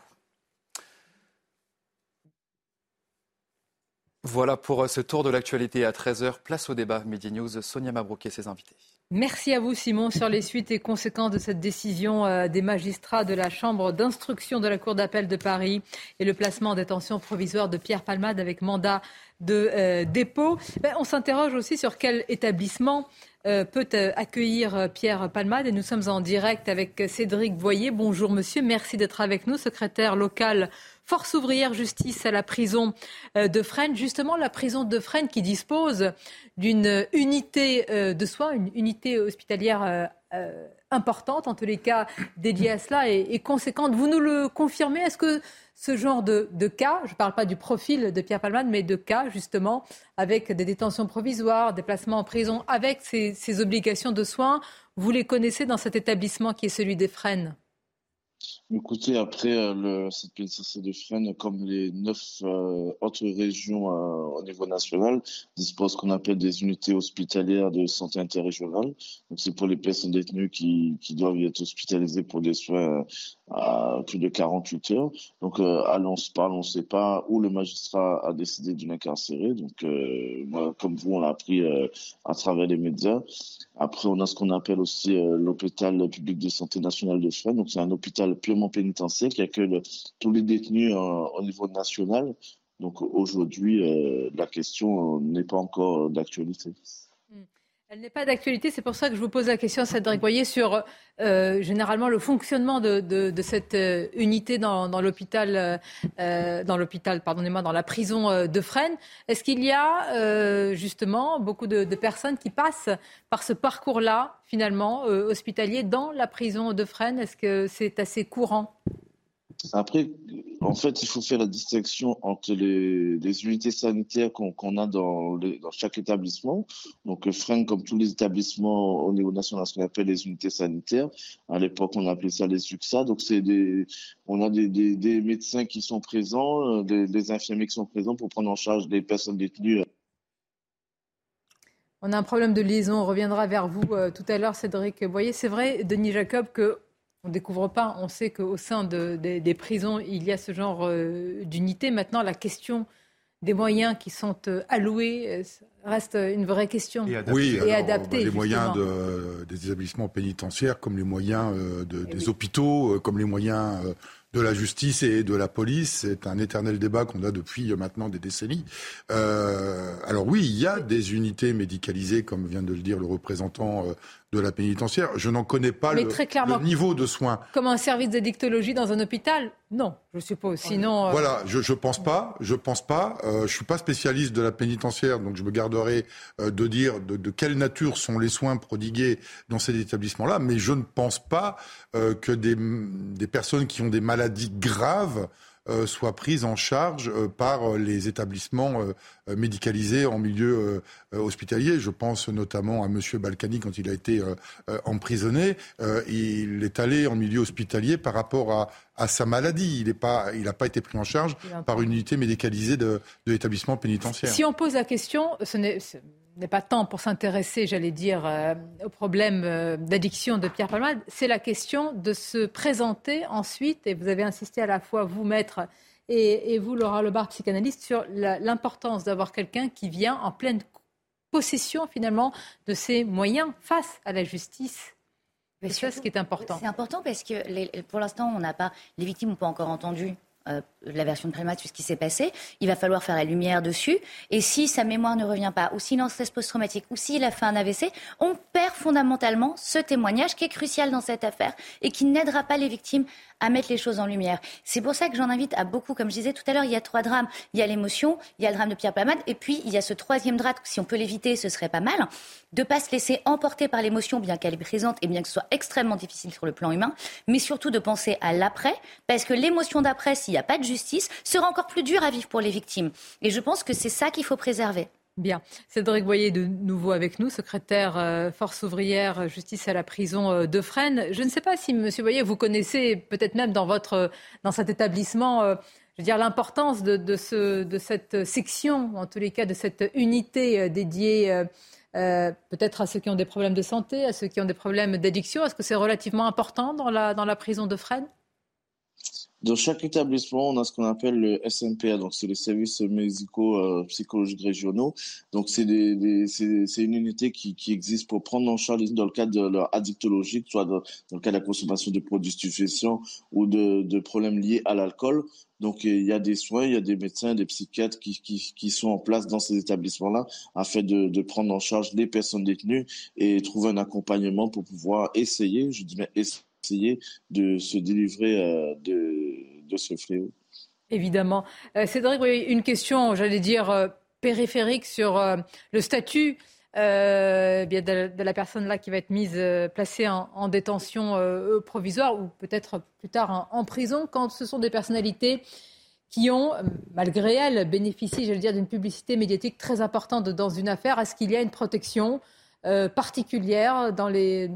Voilà pour ce tour de l'actualité à 13h. Place au débat Midi News. Sonia Mabrouk et ses invités. Merci à vous, Simon, sur les suites et conséquences de cette décision euh, des magistrats de la Chambre d'instruction de la Cour d'appel de Paris et le placement en détention provisoire de Pierre Palmade avec mandat de euh, dépôt. Ben, on s'interroge aussi sur quel établissement euh, peut accueillir Pierre Palmade. Et nous sommes en direct avec Cédric Voyer. Bonjour, monsieur. Merci d'être avec nous, secrétaire local Force ouvrière justice à la prison de Fresnes. Justement, la prison de Fresnes qui dispose d'une unité euh, de soins, une unité hospitalière euh, euh, importante, en tous les cas dédiée à cela et, conséquente. Vous nous le confirmez Est-ce que ce genre de, cas, je ne parle pas du profil de Pierre Palmade, mais de cas justement avec des détentions provisoires, des placements en prison, avec ces, ces obligations de soins, vous les connaissez dans cet établissement qui est celui des Fresnes Écoutez, après, euh, le, cette pénitentiaire de Fresnes, comme les neuf euh, autres régions euh, au niveau national, dispose qu'on appelle des unités hospitalières de santé interrégionale. Donc, c'est pour les personnes détenues qui, doivent être hospitalisées pour des soins à plus de 48 heures. Donc, allons se parle, on ne sait pas où le magistrat a décidé de l'incarcérer. Donc, moi, comme vous, on l'a appris à travers les médias. Après, on a ce qu'on appelle aussi l'hôpital public de santé nationale de Fresnes. Donc, c'est un hôpital purement pénitentiaire qui accueille tous les détenus euh, au niveau national. Donc aujourd'hui, euh, la question n'est pas encore d'actualité. Elle n'est pas d'actualité, c'est pour ça que je vous pose la question, Cédric Boyer, sur euh, généralement le fonctionnement de, cette euh, unité dans, l'hôpital, euh, dans l'hôpital, pardonnez-moi, dans la prison de Fresnes. Est-ce qu'il y a justement beaucoup de, personnes qui passent par ce parcours-là, finalement, hospitalier, dans la prison de Fresnes? Est-ce que c'est assez courant? Après, en fait, il faut faire la distinction entre les, unités sanitaires qu'on a dans, dans, chaque établissement. Donc, Fresnes, comme tous les établissements au niveau national, ce qu'on appelle les unités sanitaires. À l'époque, on appelait ça les UXA. Donc, c'est des, on a des, des, médecins qui sont présents, des, des infirmiers qui sont présents pour prendre en charge des personnes détenues. On a un problème de liaison. On reviendra vers vous euh, tout à l'heure, Cédric Vous voyez, C'est vrai, Denis Jacob, que on ne découvre pas, on sait qu'au sein des prisons, il y a ce genre euh, d'unité. Maintenant, la question des moyens qui sont euh, alloués euh, reste une vraie question. Et adapté. Oui, et les moyens des établissements pénitentiaires, comme les moyens eh des hôpitaux, comme les moyens de la justice et de la police. C'est un éternel débat qu'on a depuis maintenant des décennies. Euh, alors oui, il y a des unités médicalisées, comme vient de le dire le représentant de la pénitentiaire. Je n'en connais pas le, niveau de soins. Comme un service d'édictologie dans un hôpital Non, je suppose. Sinon. Euh, voilà, je ne pense pas. Je pense pas. Euh, je suis pas spécialiste de la pénitentiaire, donc je me garderai euh, de dire de, de, quelle nature sont les soins prodigués dans ces établissements-là. Mais je ne pense pas que des, des personnes qui ont des maladies graves euh, soit prise en charge euh, par les établissements médicalisés en milieu hospitalier. Je pense notamment à M. Balkany quand il a été emprisonné. il est allé en milieu hospitalier par rapport à, à sa maladie. Il n'a pas, pas été pris en charge par une unité médicalisée de, de l'établissement pénitentiaire. Si on pose la question, ce n'est n'est pas tant pour s'intéresser, j'allais dire, euh, au problème euh, d'addiction de Pierre Palmade, c'est la question de se présenter ensuite, et vous avez insisté à la fois, vous, maître, et, vous, Laura Lebar, psychanalyste, sur l'importance d'avoir quelqu'un qui vient en pleine possession, finalement, de ses moyens face à la justice. C'est ça ce qui est important. C'est important parce que pour l'instant, on n'a pas, les victimes n'ont pas encore entendu euh, la version de Prémat, sur ce qui s'est passé. Il va falloir faire la lumière dessus. Et si sa mémoire ne revient pas, ou s'il a un stress post-traumatique, ou s'il a fait un AVC, on perd fondamentalement ce témoignage qui est crucial dans cette affaire et qui n'aidera pas les victimes à mettre les choses en lumière. C'est pour ça que j'en invite à beaucoup, comme je disais tout à l'heure, il y a trois drames. Il y a l'émotion, il y a le drame de Pierre Palmade, et puis il y a ce troisième drame, si on peut l'éviter, ce serait pas mal, de pas se laisser emporter par l'émotion, bien qu'elle est présente et bien que ce soit extrêmement difficile sur le plan humain, mais surtout de penser à l'après, parce que l'émotion d'après, s'il n'y a pas de justice, sera encore plus dure à vivre pour les victimes. Et je pense que c'est ça qu'il faut préserver. Bien. Cédric Boyer, de nouveau avec nous, secrétaire euh, Force ouvrière Justice à la prison euh, de Fresnes. Je ne sais pas si, Monsieur Boyer, vous connaissez peut-être même dans, votre, dans cet établissement euh, je l'importance de, de, cette section, en tous les cas de cette unité dédiée peut-être à ceux qui ont des problèmes de santé, à ceux qui ont des problèmes d'addiction. Est-ce que c'est relativement important dans la, dans la prison de Fresnes? Dans chaque établissement, on a ce qu'on appelle le SMPA, donc c'est les services médicaux euh, psychologiques régionaux. Donc c'est une unité qui, qui existe pour prendre en charge dans le cadre de leur addictologie, soit dans, le cas de la consommation de produits stupéfiants ou de, de problèmes liés à l'alcool. Donc il y a des soins, il y a des médecins, des psychiatres qui, qui, qui sont en place dans ces établissements-là afin de, de prendre en charge les personnes détenues et trouver un accompagnement pour pouvoir essayer, je dis bien essayer essayer de se délivrer euh, de, ce fléau. Évidemment. Euh, Cédric, une question, j'allais dire, euh, périphérique sur le statut bien de, la personne là qui va être mise, placée en, détention provisoire ou peut-être plus tard en, prison, quand ce sont des personnalités qui ont, malgré elles, bénéficié, j'allais dire, d'une publicité médiatique très importante dans une affaire. Est-ce qu'il y a une protection euh, particulière dans les,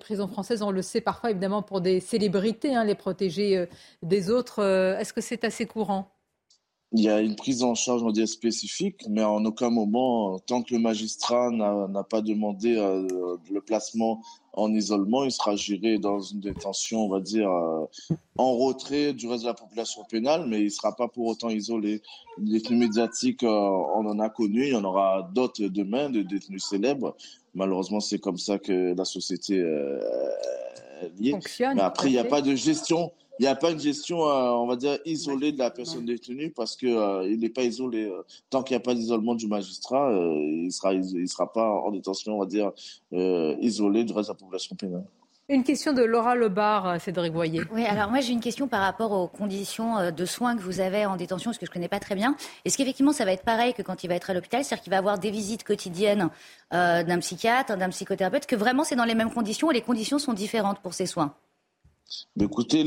prisons françaises. On le sait parfois, évidemment, pour des célébrités, hein, les protéger euh, des autres. Euh, est-ce que c'est assez courant? Il y a une prise en charge, on dire, spécifique, mais en aucun moment, tant que le magistrat n'a pas demandé le placement en isolement, il sera géré dans une détention, on va dire, en retrait du reste de la population pénale, mais il ne sera pas pour autant isolé. Les détenus médiatiques, on en a connu, il y en aura d'autres demain, de détenus célèbres, Malheureusement, c'est comme ça que la société euh, liée. Mais après, il n'y a pas de gestion. Il n'y a pas une gestion, euh, on va dire, isolée de la personne détenue parce qu'il euh, n'est pas isolé. Euh. Tant qu'il n'y a pas d'isolement du magistrat, il ne sera, il sera pas en détention, on va dire, isolé du reste de la population pénale. Une question de Laura Lebar, Cédric Voyer. Oui, alors moi j'ai une question par rapport aux conditions de soins que vous avez en détention, parce que je ne connais pas très bien. Est-ce qu'effectivement ça va être pareil que quand il va être à l'hôpital, c'est-à-dire qu'il va avoir des visites quotidiennes euh, d'un psychiatre, d'un psychothérapeute, que vraiment c'est dans les mêmes conditions et les conditions sont différentes pour ces soins? Écoutez,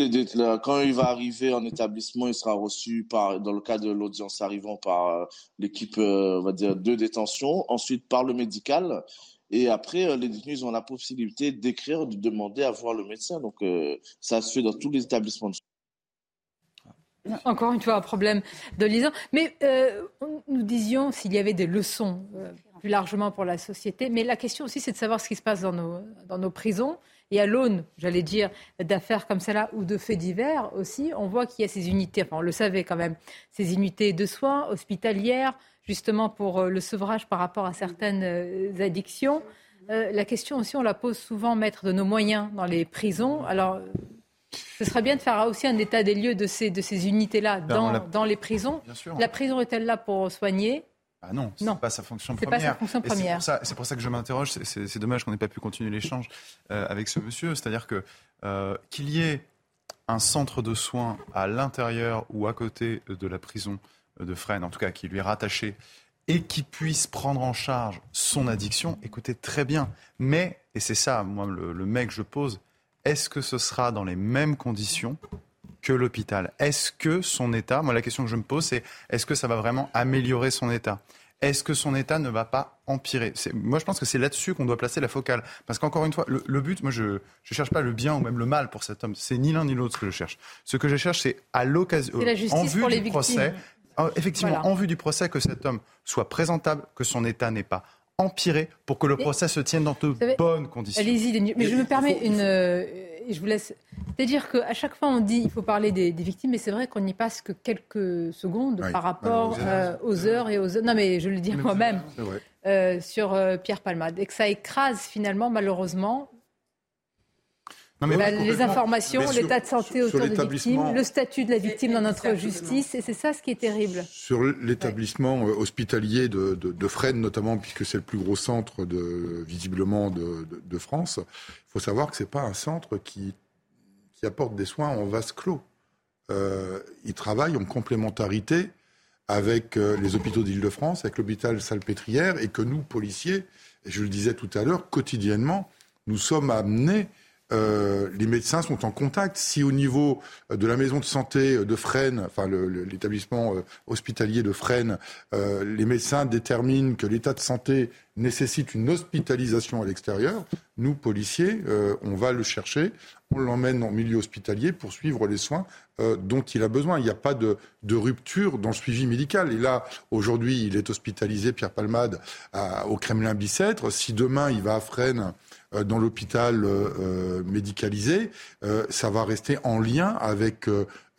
quand il va arriver en établissement, il sera reçu par, dans le cas de l'audience arrivant par l'équipe, on va dire, de détention, ensuite par le médical. Et après, euh, les détenus ont la possibilité d'écrire, de demander à voir le médecin. Donc, euh, ça se fait dans tous les établissements encore une fois, un problème de liaison. Mais euh, nous disions s'il y avait des leçons plus largement pour la société. Mais la question aussi, c'est de savoir ce qui se passe dans nos prisons. Et à l'aune, j'allais dire, d'affaires comme celle-là ou de faits divers aussi, on voit qu'il y a ces unités, enfin on le savait quand même, ces unités de soins hospitalières, justement pour euh, le sevrage par rapport à certaines euh, addictions. Euh, la question aussi, on la pose souvent, maître de nos moyens dans les prisons. Alors, ce serait bien de faire aussi un état des lieux de ces, de ces unités-là ben, dans, dans, les prisons. La prison est-elle là pour soigner? Ah non, ce n'est pas sa fonction première. Pas sa fonction première. C'est pour, ça que je m'interroge. C'est dommage qu'on n'ait pas pu continuer l'échange avec ce monsieur. C'est-à-dire que qu'il y ait un centre de soins à l'intérieur ou à côté de la prison de Fresnes, en tout cas qui lui est rattaché, et qui puisse prendre en charge son addiction, écoutez très bien. Mais, et c'est ça, moi, le, mec, je pose, est-ce que ce sera dans les mêmes conditions que l'hôpital. Est-ce que son état, moi la question que je me pose, c'est est-ce que ça va vraiment améliorer son état? Est-ce que son état ne va pas empirer? Moi, je pense que c'est là-dessus qu'on doit placer la focale. Parce qu'encore une fois, le, but, moi, je ne cherche pas le bien ou même le mal pour cet homme. C'est ni l'un ni l'autre que je cherche. Ce que je cherche, c'est à l'occasion, en vue du procès, effectivement, en vue du procès, que cet homme soit présentable, que son état n'est pas empiré, pour que le procès se tienne dans de bonnes conditions. Allez-y, mais je me permets une je vous laisse. C'est-à-dire qu'à chaque fois, on dit il faut parler des, victimes, mais c'est vrai qu'on n'y passe que quelques secondes par rapport euh, aux heures et aux. Non, mais je le dis moi-même. euh, sur euh, Pierre Palmade, et que ça écrase finalement, malheureusement, les informations, l'état de santé autour des victimes, le statut de la victime dans notre justice, et c'est ça ce qui est terrible. Sur l'établissement hospitalier de, de, Fresnes, notamment, puisque c'est le plus gros centre de, visiblement de, de France, il faut savoir que ce n'est pas un centre qui, qui apporte des soins en vase clos. Euh, il travaille en complémentarité avec euh, les hôpitaux d'Île-de-France, avec l'hôpital Salpêtrière, et que nous, policiers, et je le disais tout à l'heure, quotidiennement, nous sommes amenés euh, les médecins sont en contact. Si au niveau euh, de la maison de santé de Fresnes, enfin l'établissement euh, hospitalier de Fresnes, les médecins déterminent que l'état de santé nécessite une hospitalisation à l'extérieur, nous, policiers, on va le chercher, on l'emmène en milieu hospitalier pour suivre les soins dont il a besoin. Il n'y a pas de, rupture dans le suivi médical. Et là, aujourd'hui, il est hospitalisé, Pierre Palmade, au Kremlin-Bicêtre. Si demain, il va à Fresnes euh, dans l'hôpital euh, euh, médicalisé, ça va rester en lien avec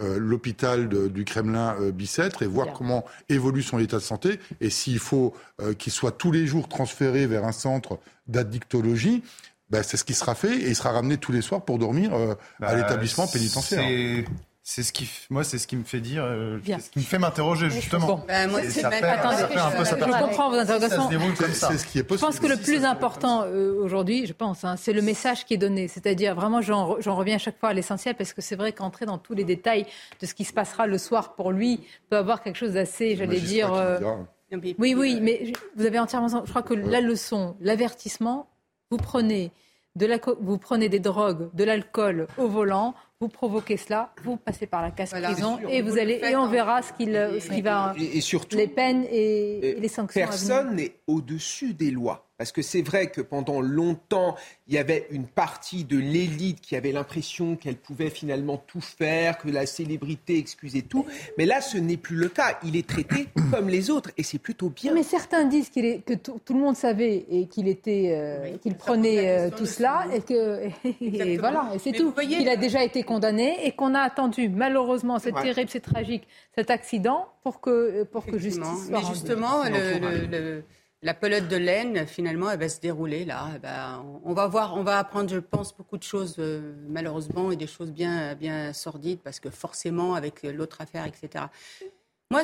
l'hôpital du Kremlin Bicêtre et voir comment évolue son état de santé et s'il faut qu'il soit tous les jours transféré vers un centre d'addictologie. Ben, c'est ce qui sera fait et il sera ramené tous les soirs pour dormir à bah, l'établissement pénitentiaire. C'est ce qui, moi, c'est ce qui me fait dire, euh, ce qui me fait m'interroger justement. Bah, moi, ça fait, un peu Je comprends vos interrogations. C'est ce qui est possible. Je pense que le plus important euh, aujourd'hui, je pense, hein, c'est le message qui est donné. C'est-à-dire, vraiment, j'en reviens à chaque fois à l'essentiel parce que c'est vrai qu'entrer dans tous les détails de ce qui se passera le soir pour lui peut avoir quelque chose d'assez, j'allais dire. Euh, oui, oui, mais vous avez entièrement. Je crois que la leçon, l'avertissement, vous prenez de la, vous prenez des drogues, de l'alcool au volant, vous provoquez cela, vous passez par la casse prison et vous, allez et on verra ce qu'il ce va et, surtout les peines et, les sanctions. Personne n'est au-dessus des lois. Parce que c'est vrai que pendant longtemps, il y avait une partie de l'élite qui avait l'impression qu'elle pouvait finalement tout faire, que la célébrité excusait tout. Mais là, ce n'est plus le cas. Il est traité [COUGHS] comme les autres et c'est plutôt bien. Mais certains disent est, que tout, le monde savait et qu'il était, euh, qu'il prenait euh, tout cela et que [LAUGHS] et voilà, et c'est tout. Qu'il a déjà été condamné et qu'on a attendu malheureusement, c'est terrible, c'est tragique, cet accident pour que pour que justice soit Mais justement, le la pelote de laine, finalement, elle va se dérouler là. on va voir, on va apprendre, je pense, beaucoup de choses euh, malheureusement et des choses bien, bien sordides parce que forcément, avec l'autre affaire, etc. Moi,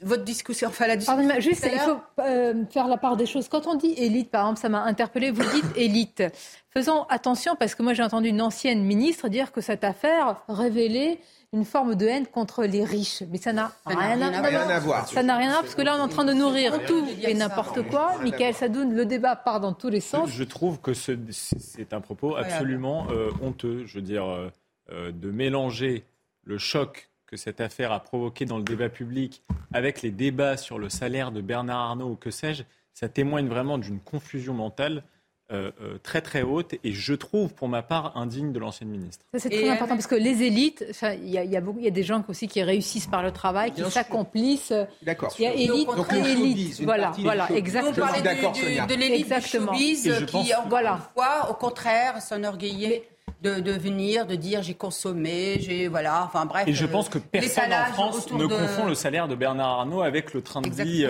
votre discussion, enfin la discussion. juste, il faut euh, faire la part des choses. Quand on dit élite, par exemple, ça m'a interpellé. Vous dites [COUGHS] élite. Faisons attention parce que moi, j'ai entendu une ancienne ministre dire que cette affaire révélait une forme de haine contre les riches. Mais ça n'a rien, à, voir. Ça n'a rien à voir, parce que là, on est en train de nourrir tout et n'importe quoi. Michael Sadoun, le débat part dans tous les sens. Je trouve que c'est un propos absolument euh, honteux. Je veux dire, euh, euh, de mélanger le choc que cette affaire a provoqué dans le débat public avec les débats sur le salaire de Bernard Arnault ou que sais-je, ça témoigne vraiment d'une confusion mentale euh, euh, très très haute et je trouve pour ma part indigne de l'ancienne ministre. c'est très important parce que les élites, il y, y, a des gens aussi qui réussissent par le travail, qui s'accomplissent. D'accord. Il y a élite Donc, élite. Voilà, voilà, exactement. On parlait de, de l'élite showbiz qui, encore voilà. une fois, au contraire, s'enorgueillait. De, de, venir, de dire j'ai consommé, j'ai voilà, enfin bref. Et je pense que personne en France ne confond le salaire de Bernard Arnault avec le train de vie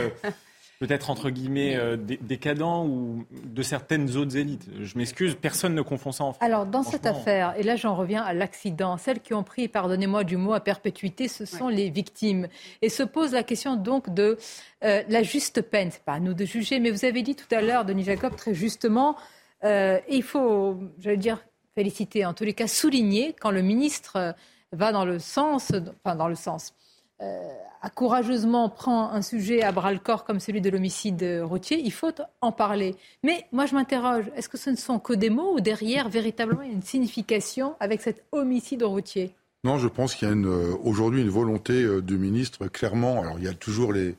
peut-être entre guillemets euh, décadent ou de certaines autres élites. Je m'excuse, personne ne confond ça en France. Alors dans cette affaire, et là j'en reviens à l'accident, celles qui ont pris, pardonnez-moi du mot à perpétuité, ce sont les victimes. Et se pose la question donc de euh, la juste peine. C'est pas à nous de juger, mais vous avez dit tout à l'heure, Denis Jacob, très justement, euh, il faut, j'allais dire, féliciter, en tous les cas souligner quand le ministre va dans le sens, enfin dans le sens euh, a courageusement prend un sujet à bras le corps comme celui de l'homicide routier, il faut en parler. Mais moi, je m'interroge, est-ce que ce ne sont que des mots ou derrière, véritablement, il y a une signification avec cet homicide routier? Non, je pense qu'il y a aujourd'hui une volonté du ministre, clairement. Alors, il y a toujours les,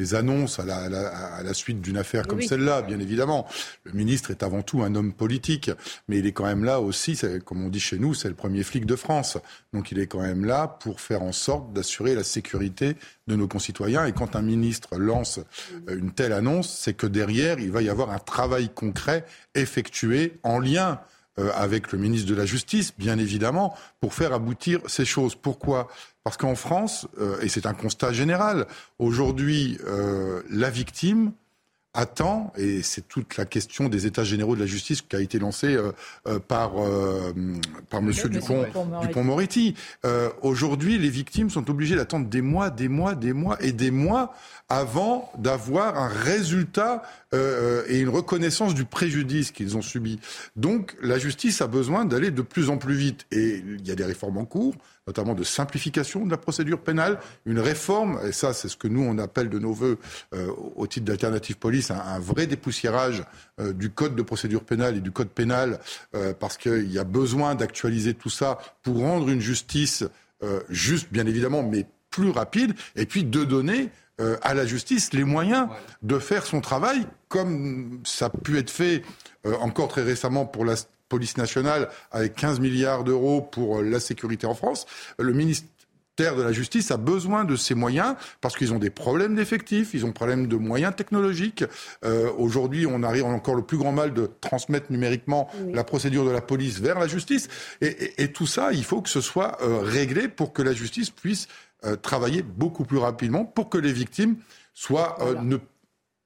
les annonces à la, suite d'une affaire comme celle-là, bien évidemment. Le ministre est avant tout un homme politique, mais il est quand même là aussi, comme on dit chez nous, c'est le premier flic de France. Donc il est quand même là pour faire en sorte d'assurer la sécurité de nos concitoyens. Et quand un ministre lance euh, une telle annonce, c'est que derrière, il va y avoir un travail concret effectué en lien avec le ministre de la Justice, bien évidemment, pour faire aboutir ces choses. Pourquoi? Parce qu'en France, euh, et c'est un constat général, aujourd'hui, euh, la victime attend, et c'est toute la question des États généraux de la justice qui a été lancée par, par M. Dupont, Dupont-Moretti. Aujourd'hui, les victimes sont obligées d'attendre des mois, des mois, des mois et des mois avant d'avoir un résultat euh, et une reconnaissance du préjudice qu'ils ont subi. Donc la justice a besoin d'aller de plus en plus vite. Et il y a des réformes en cours, notamment de simplification de la procédure pénale, une réforme, et ça c'est ce que nous on appelle de nos voeux euh, au titre d'alternative police, un, vrai dépoussiérage euh, du code de procédure pénale et du code pénal, parce qu'il y a besoin d'actualiser tout ça pour rendre une justice juste, bien évidemment, mais plus rapide, et puis de donner euh, à la justice les moyens de faire son travail, comme ça a pu être fait euh, encore très récemment pour la police nationale, avec 15 milliards d'euros pour euh, la sécurité en France. Le ministère de la justice a besoin de ces moyens parce qu'ils ont des problèmes d'effectifs, ils ont des problèmes de moyens technologiques. Aujourd'hui, on arrive encore le plus grand mal de transmettre numériquement la procédure de la police vers la justice. Et, et, tout ça, il faut que ce soit réglé pour que la justice puisse euh, travailler beaucoup plus rapidement pour que les victimes soient euh, ne...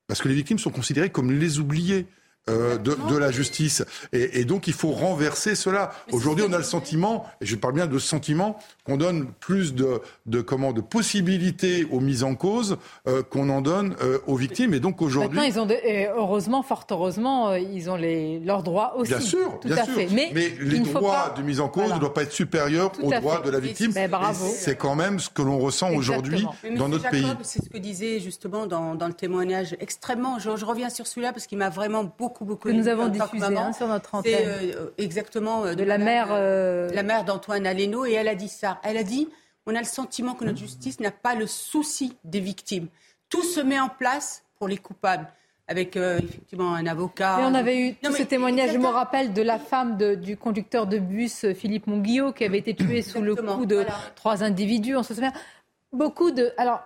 parce que les victimes sont considérées comme les oubliés. Euh, de, de, la justice. Et, et, donc il faut renverser cela. Aujourd'hui, on a le sentiment, et je parle bien de sentiment, qu'on donne plus de, de, comment, de possibilités aux mises en cause euh, qu'on en donne euh, aux victimes. Et donc aujourd'hui. Maintenant, ils ont heureusement, fort heureusement, ils ont les, leurs droits aussi. Bien sûr, tout à fait. Mais, les droits de mise en cause ne doivent pas être supérieurs aux droits de la victime. Ben. C'est quand même ce que l'on ressent aujourd'hui dans notre pays. C'est ce que disait justement dans, dans le témoignage extrêmement. Je, je reviens sur celui-là parce qu'il m'a vraiment beaucoup, beaucoup. Que nous avons diffusé hein, sur notre antenne. exactement de, la mère. La mère d'Antoine Aleno et elle a dit ça. Elle a dit on a le sentiment que notre justice n'a pas le souci des victimes. Tout se met en place pour les coupables avec euh, effectivement un avocat. Mais on avait eu tout ce témoignage, je me rappelle, de la femme du conducteur de bus, Philippe Monguillot, qui avait été tué sous le coup de trois individus, on se souvient. Beaucoup de... Alors,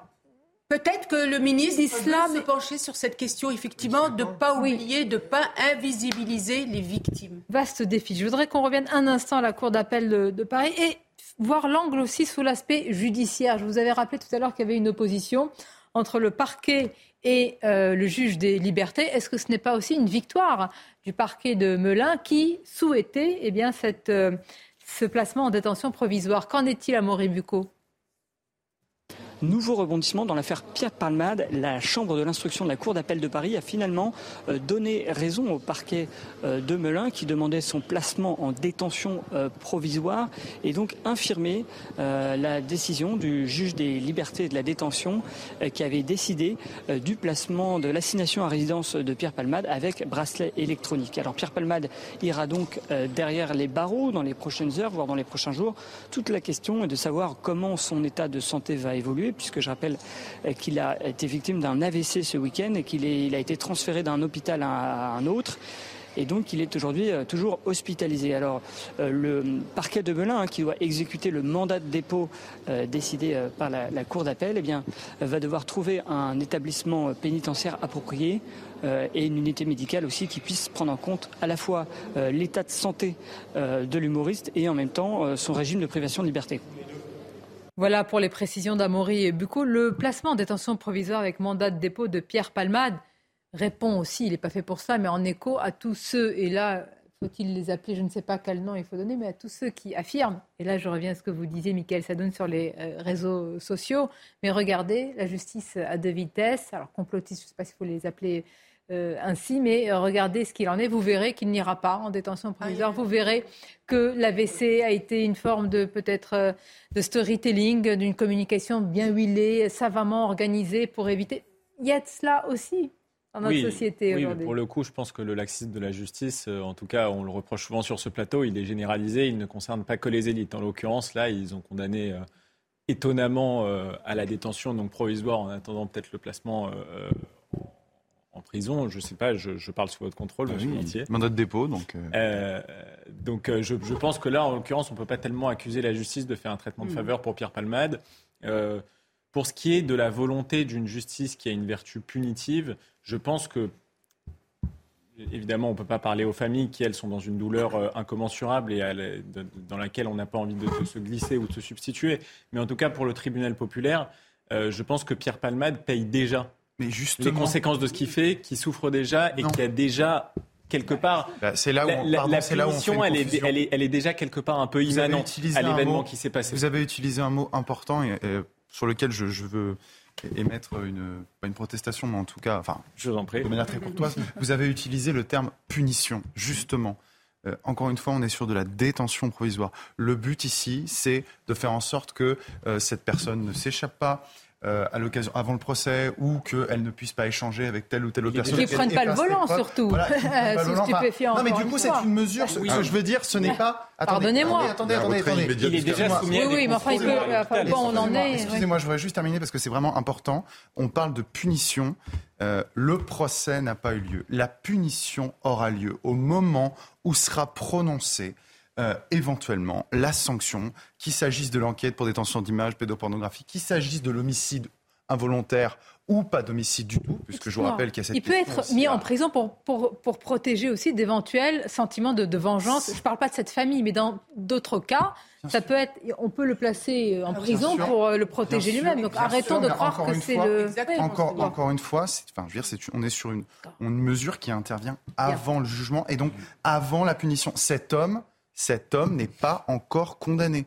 Peut-être que le ministre Islam se pencher sur cette question, effectivement, de ne pas oublier, de ne pas invisibiliser les victimes. Vaste défi. Je voudrais qu'on revienne un instant à la Cour d'appel de Paris et voir l'angle aussi sous l'aspect judiciaire. Je vous avais rappelé tout à l'heure qu'il y avait une opposition entre le parquet et euh, le juge des libertés. Est-ce que ce n'est pas aussi une victoire du parquet de Melun qui souhaitait eh bien, cette, euh, ce placement en détention provisoire? Qu'en est-il à Moribuco Nouveau rebondissement dans l'affaire Pierre Palmade. La Chambre de l'instruction de la Cour d'appel de Paris a finalement euh, donné raison au parquet euh, de Melun qui demandait son placement en détention euh, provisoire et donc infirmé la décision du juge des libertés et de la détention qui avait décidé du placement de l'assignation à résidence de Pierre Palmade avec bracelet électronique. Alors Pierre Palmade ira donc derrière les barreaux dans les prochaines heures, voire dans les prochains jours. Toute la question est de savoir comment son état de santé va évoluer puisque je rappelle euh, qu'il a été victime d'un AVC ce week-end et qu'il a été transféré d'un hôpital à un autre et donc il est aujourd'hui euh, toujours hospitalisé. Alors euh, le parquet de Melun, hein, qui doit exécuter le mandat de dépôt décidé par la, Cour d'appel, eh bien, va devoir trouver un établissement pénitentiaire approprié et une unité médicale aussi qui puisse prendre en compte à la fois l'état de santé de l'humoriste et en même temps son régime de privation de liberté. Voilà pour les précisions d'Amaury et Bucco. Le placement en détention provisoire avec mandat de dépôt de Pierre Palmade répond aussi, il n'est pas fait pour ça, mais en écho à tous ceux, et là, faut-il les appeler, je ne sais pas quel nom il faut donner, mais à tous ceux qui affirment, et là je reviens à ce que vous disiez, Michael donne sur les euh, réseaux sociaux, mais regardez, la justice à deux vitesses, alors complotistes, je ne sais pas s'il faut les appeler euh, ainsi, mais euh, regardez ce qu'il en est. Vous verrez qu'il n'ira pas en détention provisoire. Vous verrez que l'AVC a été une forme de peut-être euh, de storytelling, d'une communication bien huilée, savamment organisée pour éviter. Il y a de cela aussi. dans notre société oui, aujourd'hui. Pour le coup, je pense que le laxisme de la justice, en tout cas, on le reproche souvent sur ce plateau, il est généralisé, il ne concerne pas que les élites. En l'occurrence, là, ils ont condamné euh, étonnamment euh, à la détention donc provisoire en attendant peut-être le placement en prison. Je ne sais pas, je, parle sous votre contrôle, ah monsieur oui, Mandat de dépôt, donc. donc je, pense que là, en l'occurrence, on ne peut pas tellement accuser la justice de faire un traitement de hmm. faveur pour Pierre Palmade. pour ce qui est de la volonté d'une justice qui a une vertu punitive, je pense que évidemment, on ne peut pas parler aux familles qui, elles, sont dans une douleur euh, incommensurable et dans laquelle on n'a pas envie de, se glisser ou de se substituer. Mais en tout cas, pour le tribunal populaire, euh, je pense que Pierre Palmade paye déjà Mais les conséquences de ce qu'il fait, qui souffre déjà et qui a déjà quelque part. Bah, c'est là où on, la, la punition, elle, est, elle, est, elle, est, déjà quelque part un peu immanente à l'événement qui s'est passé. Vous avez utilisé un mot important et, sur lequel je, je veux émettre une, pas une protestation, mais en tout cas, enfin, je vous en prie. de manière très courtoise, [LAUGHS] vous avez utilisé le terme punition, justement. Euh, encore une fois, on est sur de la détention provisoire. Le but ici, c'est de faire en sorte que euh, cette personne ne s'échappe pas, euh, à l'occasion, avant le procès, ou qu'elle ne puisse pas échanger avec telle ou telle autre personne. Qui ne [LAUGHS] prennent pas le volant, surtout. Voilà, stupéfiant. non, mais du coup, c'est une mesure. Ce que je veux dire, ce n'est pas. Pardonnez-moi. Attendez, attendez, attendez. Il est déjà soumis Oui, oui, mais enfin, il peut. Bon, on en est. Excusez-moi, je voudrais juste terminer parce que c'est vraiment important. On parle de punition. Euh, le procès n'a pas eu lieu. La punition aura lieu au moment où sera prononcée euh, éventuellement la sanction, qu'il s'agisse de l'enquête pour détention d'images pédopornographiques, qu'il s'agisse de l'homicide involontaire ou pas d'homicide du tout, puisque je vous rappelle qu'il y a cette Il peut être mis en prison pour, pour, pour protéger aussi d'éventuels sentiments de, de vengeance. Je ne parle pas de cette famille, mais dans d'autres cas, ça peut être, on peut le placer en ah prison pour euh, le protéger lui-même. Donc arrêtons de croire que c'est le. Encore, encore une fois, enfin, je veux dire, on est sur une, une mesure qui intervient avant le jugement et donc avant la punition. Cet homme cet homme n'est pas encore condamné.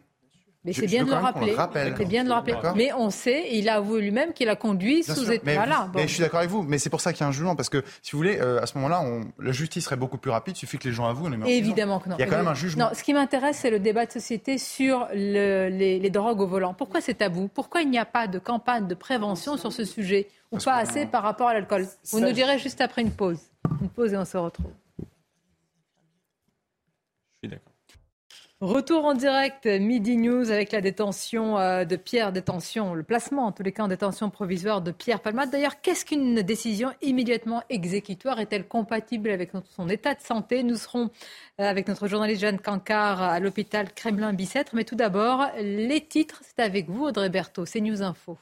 Mais c'est bien, de le rappeler. C'est bien de le rappeler. Mais on sait, il a avoué lui-même qu'il a conduit sous état. là. Mais je suis d'accord avec vous. Mais c'est pour ça qu'il y a un jugement. Parce que, si vous voulez, euh, à ce moment-là, la justice serait beaucoup plus rapide. Il suffit que les gens avouent. On Évidemment que non. Il y a quand même un jugement. Non, ce qui m'intéresse, c'est le débat de société sur les, drogues au volant. Pourquoi c'est tabou? Pourquoi il n'y a pas de campagne de prévention sur ce sujet Ou pas assez par rapport à l'alcool? Vous nous direz juste après une pause. Une pause et on se retrouve. Je suis d'accord. Retour en direct, Midi News, avec la détention euh, de Pierre, détention, le placement en tous les cas en détention provisoire de Pierre Palmade. D'ailleurs, qu'est-ce qu'une décision immédiatement exécutoire Est-elle compatible avec son état de santé? Nous serons euh, avec notre journaliste Jeanne Cancard à l'hôpital Kremlin-Bicêtre. Mais tout d'abord, les titres, c'est avec vous Audrey Berthaud, c'est News Info.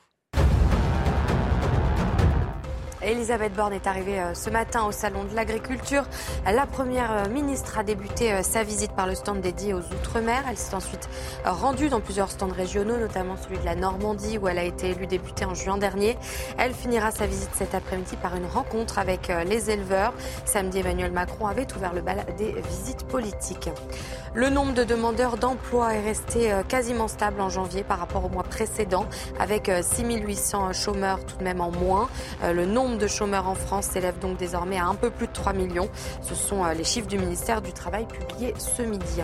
Elisabeth Borne est arrivée euh, ce matin au Salon de l'Agriculture. La première euh, ministre a débuté euh, sa visite par le stand dédié aux Outre-mer. Elle s'est ensuite rendue dans plusieurs stands régionaux, notamment celui de la Normandie où elle a été élue députée en juin dernier. Elle finira sa visite cet après-midi par une rencontre avec les éleveurs. Samedi, Emmanuel Macron avait ouvert le bal des visites politiques. Le nombre de demandeurs d'emploi est resté quasiment stable en janvier par rapport au mois précédent, avec 6800 chômeurs tout de même en moins. Le nombre nombre de chômeurs en France s'élève donc désormais à un peu plus de 3 millions. Ce sont euh, les chiffres du ministère du Travail publiés ce midi.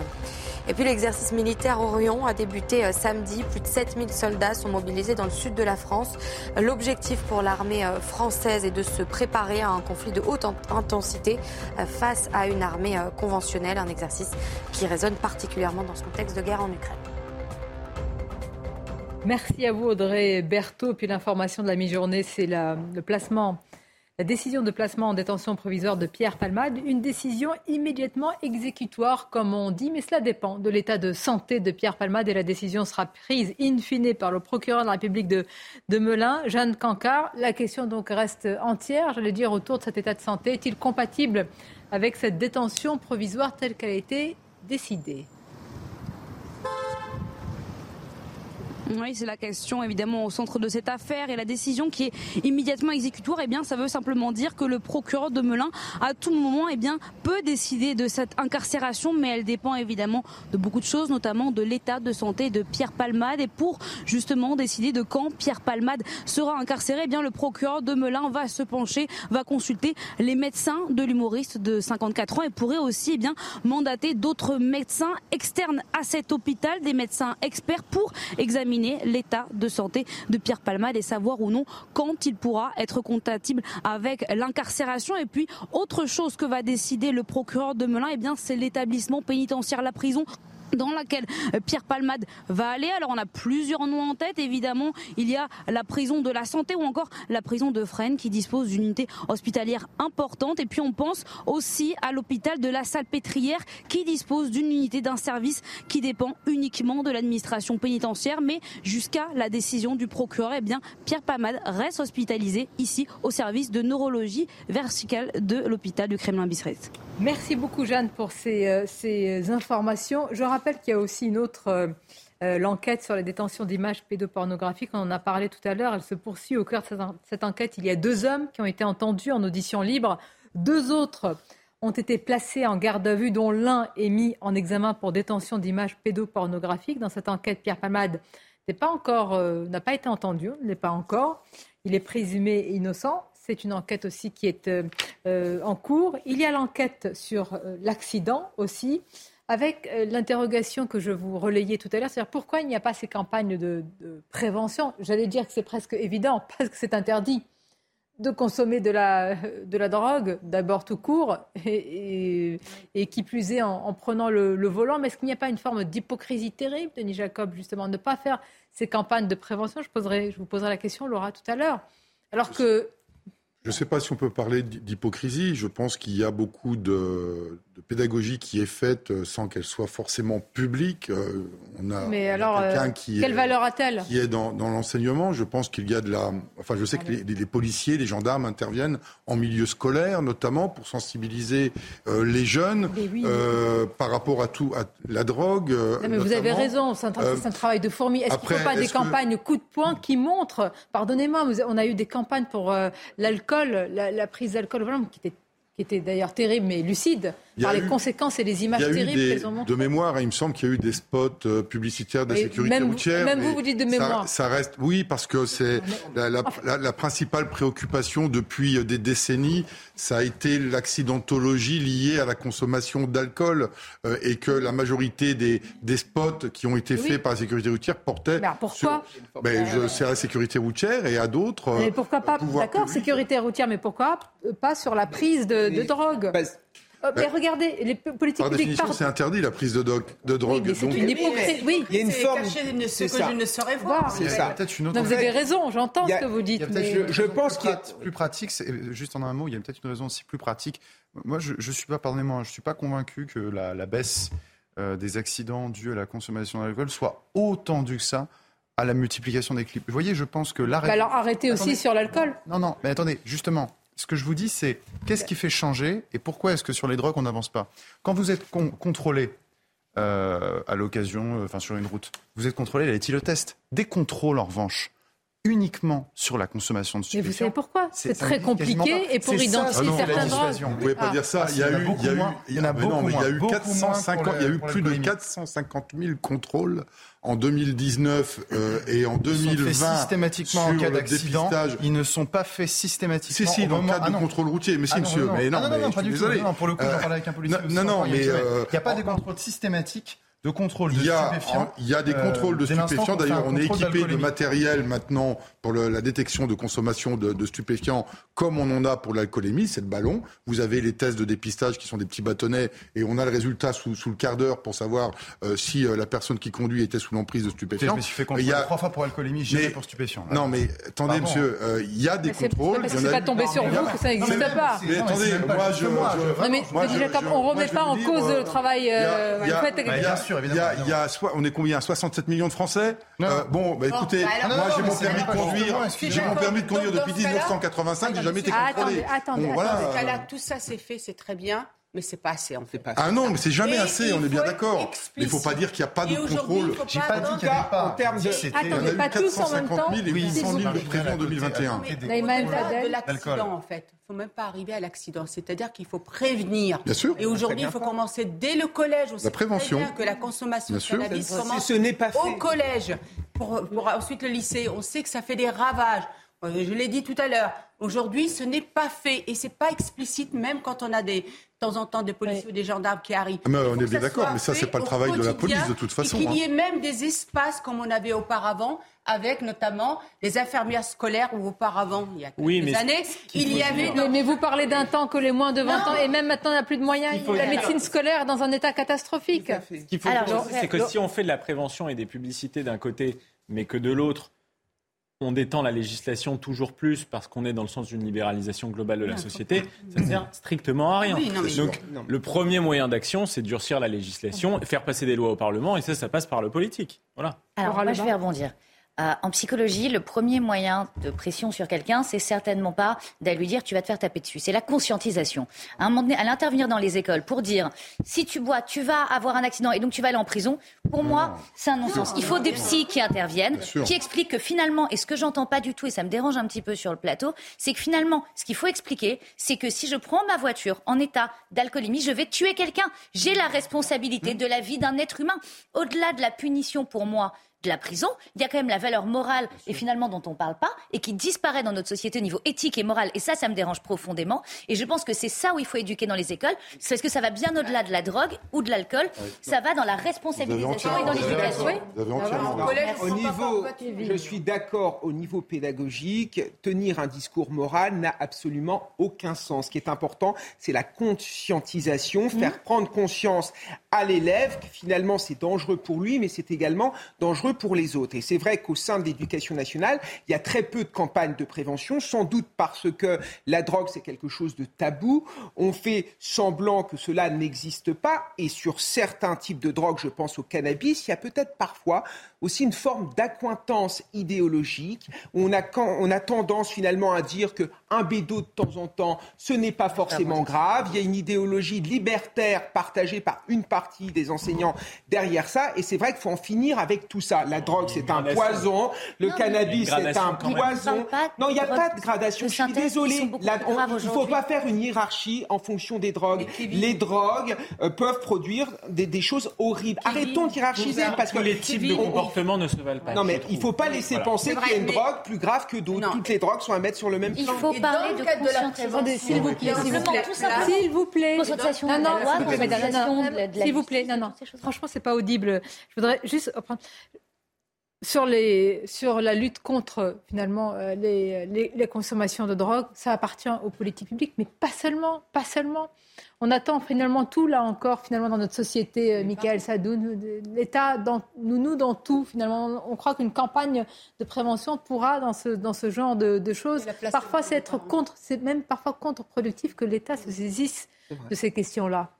Et puis l'exercice militaire Orion a débuté euh, samedi. Plus de 7000 soldats sont mobilisés dans le sud de la France. L'objectif pour l'armée euh, française est de se préparer à un conflit de haute intensité face à une armée conventionnelle, un exercice qui résonne particulièrement dans ce contexte de guerre en Ukraine. Merci à vous Audrey Berthaud. Puis l'information de la mi-journée, c'est la décision de placement en détention provisoire de Pierre Palmade. Une décision immédiatement exécutoire, comme on dit, mais cela dépend de l'état de santé de Pierre Palmade et la décision sera prise in fine par le procureur de la République de, de Melun, Jeanne Cancard. La question donc reste entière, j'allais dire, autour de cet état de santé. Est-il compatible avec cette détention provisoire telle qu'elle a été décidée? Oui, c'est la question évidemment au centre de cette affaire et la décision qui est immédiatement exécutoire. Eh bien, ça veut simplement dire que le procureur de Melun, à tout moment, eh bien, peut décider de cette incarcération, mais elle dépend évidemment de beaucoup de choses, notamment de l'état de santé de Pierre Palmade. Et pour justement décider de quand Pierre Palmade sera incarcéré, eh bien, le procureur de Melun va se pencher, va consulter les médecins de l'humoriste de 54 ans et pourrait aussi eh bien mandater d'autres médecins externes à cet hôpital, des médecins experts pour examiner l'état de santé de Pierre Palmade et savoir ou non quand il pourra être compatible avec l'incarcération. Et puis, autre chose que va décider le procureur de Melun, eh bien, c'est l'établissement pénitentiaire, la prison dans laquelle euh, Pierre Palmade va aller. Alors on a plusieurs noms en tête, évidemment. Il y a la prison de la santé ou encore la prison de Fresnes qui dispose d'une unité hospitalière importante. Et puis on pense aussi à l'hôpital de la Salpêtrière qui dispose d'une unité d'un service qui dépend uniquement de l'administration pénitentiaire. Mais jusqu'à la décision du procureur, eh bien Pierre Palmade reste hospitalisé ici au service de neurologie verticale de l'hôpital du Kremlin-Bicêtre. Merci beaucoup Jeanne pour ces, euh, ces informations. Rappelle qu'il y a aussi une autre euh, euh, l'enquête sur la détention d'images pédopornographiques. On en a parlé tout à l'heure. Elle se poursuit au cœur de cette enquête. Il y a deux hommes qui ont été entendus en audition libre. Deux autres ont été placés en garde à vue, dont l'un est mis en examen pour détention d'images pédopornographiques. Dans cette enquête, Pierre Palmade n'est pas encore, euh, n'a pas été entendu, n'est pas encore. Il est présumé innocent. C'est une enquête aussi qui est en cours. Il y a l'enquête sur l'accident aussi avec euh, l'interrogation que je vous relayais tout à l'heure, c'est-à-dire pourquoi il n'y a pas ces campagnes de, prévention J'allais dire que c'est presque évident, [LAUGHS] parce que c'est interdit de consommer de la, de la drogue, d'abord tout court, et, qui plus est en, prenant le, volant. Mais est-ce qu'il n'y a pas une forme d'hypocrisie terrible, Denis Jacob, justement, de ne pas faire ces campagnes de prévention? Je vous poserai la question, Laura, tout à l'heure. Alors que je ne sais pas si on peut parler d'hypocrisie. Je pense qu'il y a beaucoup de, pédagogie qui est faite euh, sans qu'elle soit forcément publique. Euh, on a, Mais alors, quelqu'un euh, qui quelle valeur a-t-elle Qui est dans, l'enseignement. Je pense qu'il y a de la. Enfin, je sais que les, policiers, les gendarmes interviennent en milieu scolaire, notamment pour sensibiliser les jeunes par rapport à tout, à la drogue. mais vous avez raison. C'est un, travail de fourmi. Est-ce qu'il ne faut pas des campagnes coup de poing qui montrent Pardonnez-moi, on a eu des campagnes pour l'alcool, la, prise d'alcool, qui était qui était d'ailleurs terrible mais lucide par les conséquences et les images terribles qu'elles ont montrées. De mémoire, il me semble qu'il y a eu des spots euh, publicitaires de la sécurité routière. Même vous, vous dites de mémoire. Ça, reste, oui, parce que c'est la, la, principale préoccupation depuis euh, des décennies, ça a été l'accidentologie liée à la consommation d'alcool euh, et que la majorité des, des spots qui ont été faits par la sécurité routière portaient. Mais pourquoi ben, je, C'est à la sécurité routière et à d'autres. Mais pourquoi pas D'accord, sécurité routière, mais pourquoi pas sur la prise de, drogue euh, mais regardez, les politiques par définition, c'est interdit la prise de, de drogue. Oui, c'est une hypocrisie. Oui, il y a une forme. de ce que je ne saurais voir. C'est ça. Une autre... vous avez raison, j'entends ce que vous dites. Mais... Je, pense qu'il est plus pratique. Juste en un mot, il y a peut-être une raison aussi plus pratique. Moi, je, ne suis pas, pardonnez-moi, je suis pas convaincu que la, baisse euh, des accidents dus à la consommation d'alcool soit autant due que ça à la multiplication des clips. Vous voyez, je pense que l'arrêt. Bah alors arrêtez aussi sur l'alcool. Non, non, mais attendez, justement, ce que je vous dis, c'est qu'est-ce qui fait changer et pourquoi est-ce que sur les drogues, on n'avance pas? Quand vous êtes contrôlé euh, à l'occasion, euh, enfin sur une route, vous êtes contrôlé à l'éthylotest. Des contrôles, en revanche, uniquement sur la consommation de stupéfiants. Mais vous savez pourquoi? C'est très compliqué et pour identifier ah certaines drogues. Vous ne pouvez pas ah. dire ça. Il y a, eu, il y a eu, il y en a beaucoup Il y a eu 450, il y a eu plus de 450 000 contrôles en 2019 euh, et en 2020 sont systématiquement en cas d'accident. Ils ne sont pas faits systématiquement. Si, si, dans le cadre ah de contrôle routier. Mais si, monsieur. Mais non, non, non, pas du tout. Non, pour le coup, j'en parlais avec un policier. Non, non, mais. Euh, il n'y a pas de contrôle systématique de contrôle de il y a, stupéfiants. Il y a des euh, contrôles de stupéfiants. D'ailleurs, on est équipé de matériel maintenant pour le, la détection de consommation de, de, stupéfiants, comme on en a pour l'alcoolémie, c'est le ballon. Vous avez les tests de dépistage qui sont des petits bâtonnets et on a le résultat sous, sous le quart d'heure pour savoir euh, si euh, la personne qui conduit était sous l'emprise de stupéfiants. Je me suis fait contrôler a... trois fois pour alcoolémie, jamais pour stupéfiants. Non, mais attendez, monsieur, il y a des contrôles. Parce que c'est pas tombé sur vous que ça n'existe pas. Mais attendez, moi je. Non, mais on remet pas en cause le travail. Bien sûr, évidemment. Il y a on est combien? 67 millions de Français? Euh, Bon, bah, écoutez, bah, moi j'ai mon permis de conduire. J'ai mon permis de conduire depuis 1985. J'ai jamais été contrôlé. Attendez, attendez. Tout ça, c'est fait, c'est très bien mais c'est pas assez, on fait pas. Ah non, mais c'est jamais assez, on est bien d'accord. Mais il faut pas dire qu'il n'y a pas de contrôle. J'ai pas dit qu'il n'y avait pas. En termes de, attendez, pas tous en même temps. 000 et 800 000 de prévus en 2021. de l'accident, en fait. Il ne faut même pas arriver à l'accident. C'est-à-dire qu'il faut prévenir. Bien sûr. Et aujourd'hui, il faut commencer dès le collège. la prévention. que la consommation de cannabis commence ce n'est pas au collège. Pour, pour ensuite le lycée. On sait que ça fait des ravages. Euh, je l'ai dit tout à l'heure. Aujourd'hui, ce n'est pas fait et c'est pas explicite, même quand on a des, temps en temps des policiers ou des gendarmes qui arrivent. Mais on est bien d'accord, mais ça, c'est pas le travail de la police de toute façon. Qu'il y ait même des espaces comme on avait auparavant, avec notamment les infirmières scolaires où auparavant, il y a quelques oui, années, il y avait... Mais, vous parlez d'un temps que les moins de 20 ans, et même maintenant, il n'y a plus de moyens. La médecine scolaire est dans un état catastrophique. Ce qu'il faut c'est que si on fait de la prévention et des publicités d'un côté, mais que de l'autre, on détend la législation toujours plus parce qu'on est dans le sens d'une libéralisation globale de la société, ça ne sert strictement à rien. Donc, le premier moyen d'action, c'est durcir la législation, faire passer des lois au Parlement, et ça, ça passe par le politique. Voilà. Alors, moi, je vais rebondir. Euh, en psychologie, le premier moyen de pression sur quelqu'un, c'est certainement pas d'aller lui dire tu vas te faire taper dessus. C'est la conscientisation. À un moment donné, à l'intervenir dans les écoles pour dire si tu bois, tu vas avoir un accident et donc tu vas aller en prison. Pour moi, c'est un non-sens. Il faut des psys qui interviennent, qui expliquent que finalement, et ce que j'entends pas du tout, et ça me dérange un petit peu sur le plateau, c'est que finalement, ce qu'il faut expliquer, c'est que si je prends ma voiture en état d'alcoolémie, je vais tuer quelqu'un. J'ai la responsabilité de la vie d'un être humain. Au-delà de la punition pour moi, de la prison, il y a quand même la valeur morale et finalement dont on ne parle pas et qui disparaît dans notre société au niveau éthique et moral. Et ça, ça me dérange profondément. Et je pense que c'est ça où il faut éduquer dans les écoles. C'est parce que ça va bien au-delà de la drogue ou de l'alcool. Ça va dans la responsabilisation et dans l'éducation. Au niveau, je suis d'accord, au niveau pédagogique, tenir un discours moral n'a absolument aucun sens. Ce qui est important, c'est la conscientisation, faire mmh. prendre conscience à l'élève que finalement c'est dangereux pour lui, mais c'est également dangereux pour les autres. Et c'est vrai qu'au sein de l'éducation nationale, il y a très peu de campagnes de prévention, sans doute parce que la drogue, c'est quelque chose de tabou. On fait semblant que cela n'existe pas. Et sur certains types de drogues, je pense au cannabis, il y a peut-être parfois aussi une forme d'accointance idéologique. On a, on a tendance finalement à dire qu'un bédo de temps en temps, ce n'est pas forcément grave. Il y a une idéologie libertaire partagée par une partie des enseignants derrière ça. Et c'est vrai qu'il faut en finir avec tout ça. La drogue, c'est un poison. Le cannabis, c'est un poison. Non, il n'y a pas de gradation. Je suis désolé. il ne faut pas faire une hiérarchie en fonction des drogues. Les drogues euh, peuvent produire des, choses horribles. Arrêtons de hiérarchiser parce que les types de comportements ne se valent pas. Non, mais il ne faut pas laisser penser qu'il y a une drogue plus grave que d'autres. Toutes les drogues sont à mettre sur le même plan. Il faut parler de conscientisation. S'il vous plaît, s'il vous plaît. Non, non, s'il vous plaît. Non, non. Franchement, c'est pas audible. Je voudrais juste sur, les, sur la lutte contre finalement euh, les, les, consommations de drogue, ça appartient aux politiques publiques, mais pas seulement, pas seulement. On attend finalement tout là encore finalement dans notre société, euh, Michael Sadoun, l'État, nous, nous dans tout finalement. On croit qu'une campagne de prévention pourra dans ce, dans ce genre de, de choses. Parfois c'est être contre, c'est même parfois contre-productif que l'État se saisisse de ces questions-là.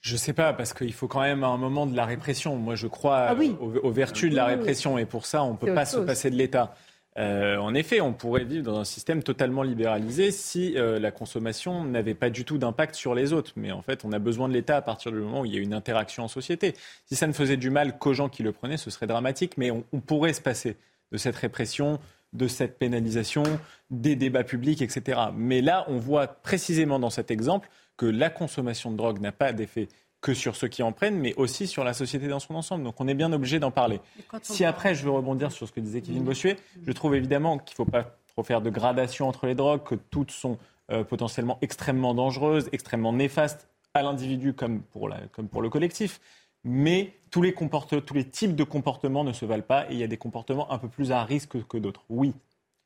Je sais pas, parce qu'il faut quand même un moment de la répression. Moi, je crois ah aux, vertus de la répression, et pour ça, on ne peut pas se passer de l'État. Euh, en effet, on pourrait vivre dans un système totalement libéralisé si euh, la consommation n'avait pas du tout d'impact sur les autres. Mais en fait, on a besoin de l'État à partir du moment où il y a une interaction en société. Si ça ne faisait du mal qu'aux gens qui le prenaient, ce serait dramatique. Mais on, on pourrait se passer de cette répression, de cette pénalisation, des débats publics, etc. Mais là, on voit précisément dans cet exemple que la consommation de drogue n'a pas d'effet que sur ceux qui en prennent, mais aussi sur la société dans son ensemble. Donc on est bien obligé d'en parler. Si après, je veux rebondir sur ce que disait Kevin Bossuet, je trouve évidemment qu'il ne faut pas trop faire de gradation entre les drogues, que toutes sont euh, potentiellement extrêmement dangereuses, extrêmement néfastes à l'individu comme pour, comme pour le collectif. Mais tous les, tous les types de comportements ne se valent pas et il y a des comportements un peu plus à risque que d'autres. Oui.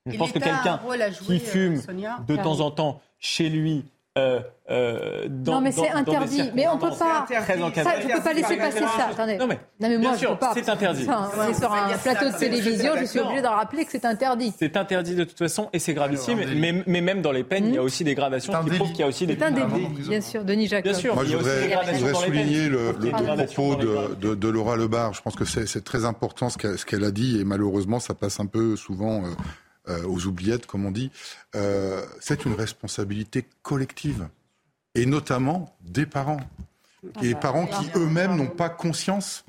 Je pense que quelqu'un qui fume euh, de temps en temps chez lui euh, euh, dans, non mais c'est interdit. Mais on peut pas. Très ça, je peux pas laisser passer ça. Attendez. Non mais, non, mais moi je peux pas. C'est interdit. on est sur un plateau de télévision. Je suis obligé d'en rappeler que c'est interdit. C'est interdit de toute façon et c'est gravissime. Mais, mais, même dans les peines, il y a aussi des gradations qui prouvent qu'il y a aussi des. C'est un délit, bien sûr. Denis Jacques. Bien sûr. Moi je voudrais souligner le propos de Laura Lebar. Je pense que c'est très important ce qu'elle a dit et malheureusement ça passe un peu souvent euh, aux oubliettes, comme on dit, euh, c'est une responsabilité collective, et notamment des parents. Et parents qui eux-mêmes n'ont pas conscience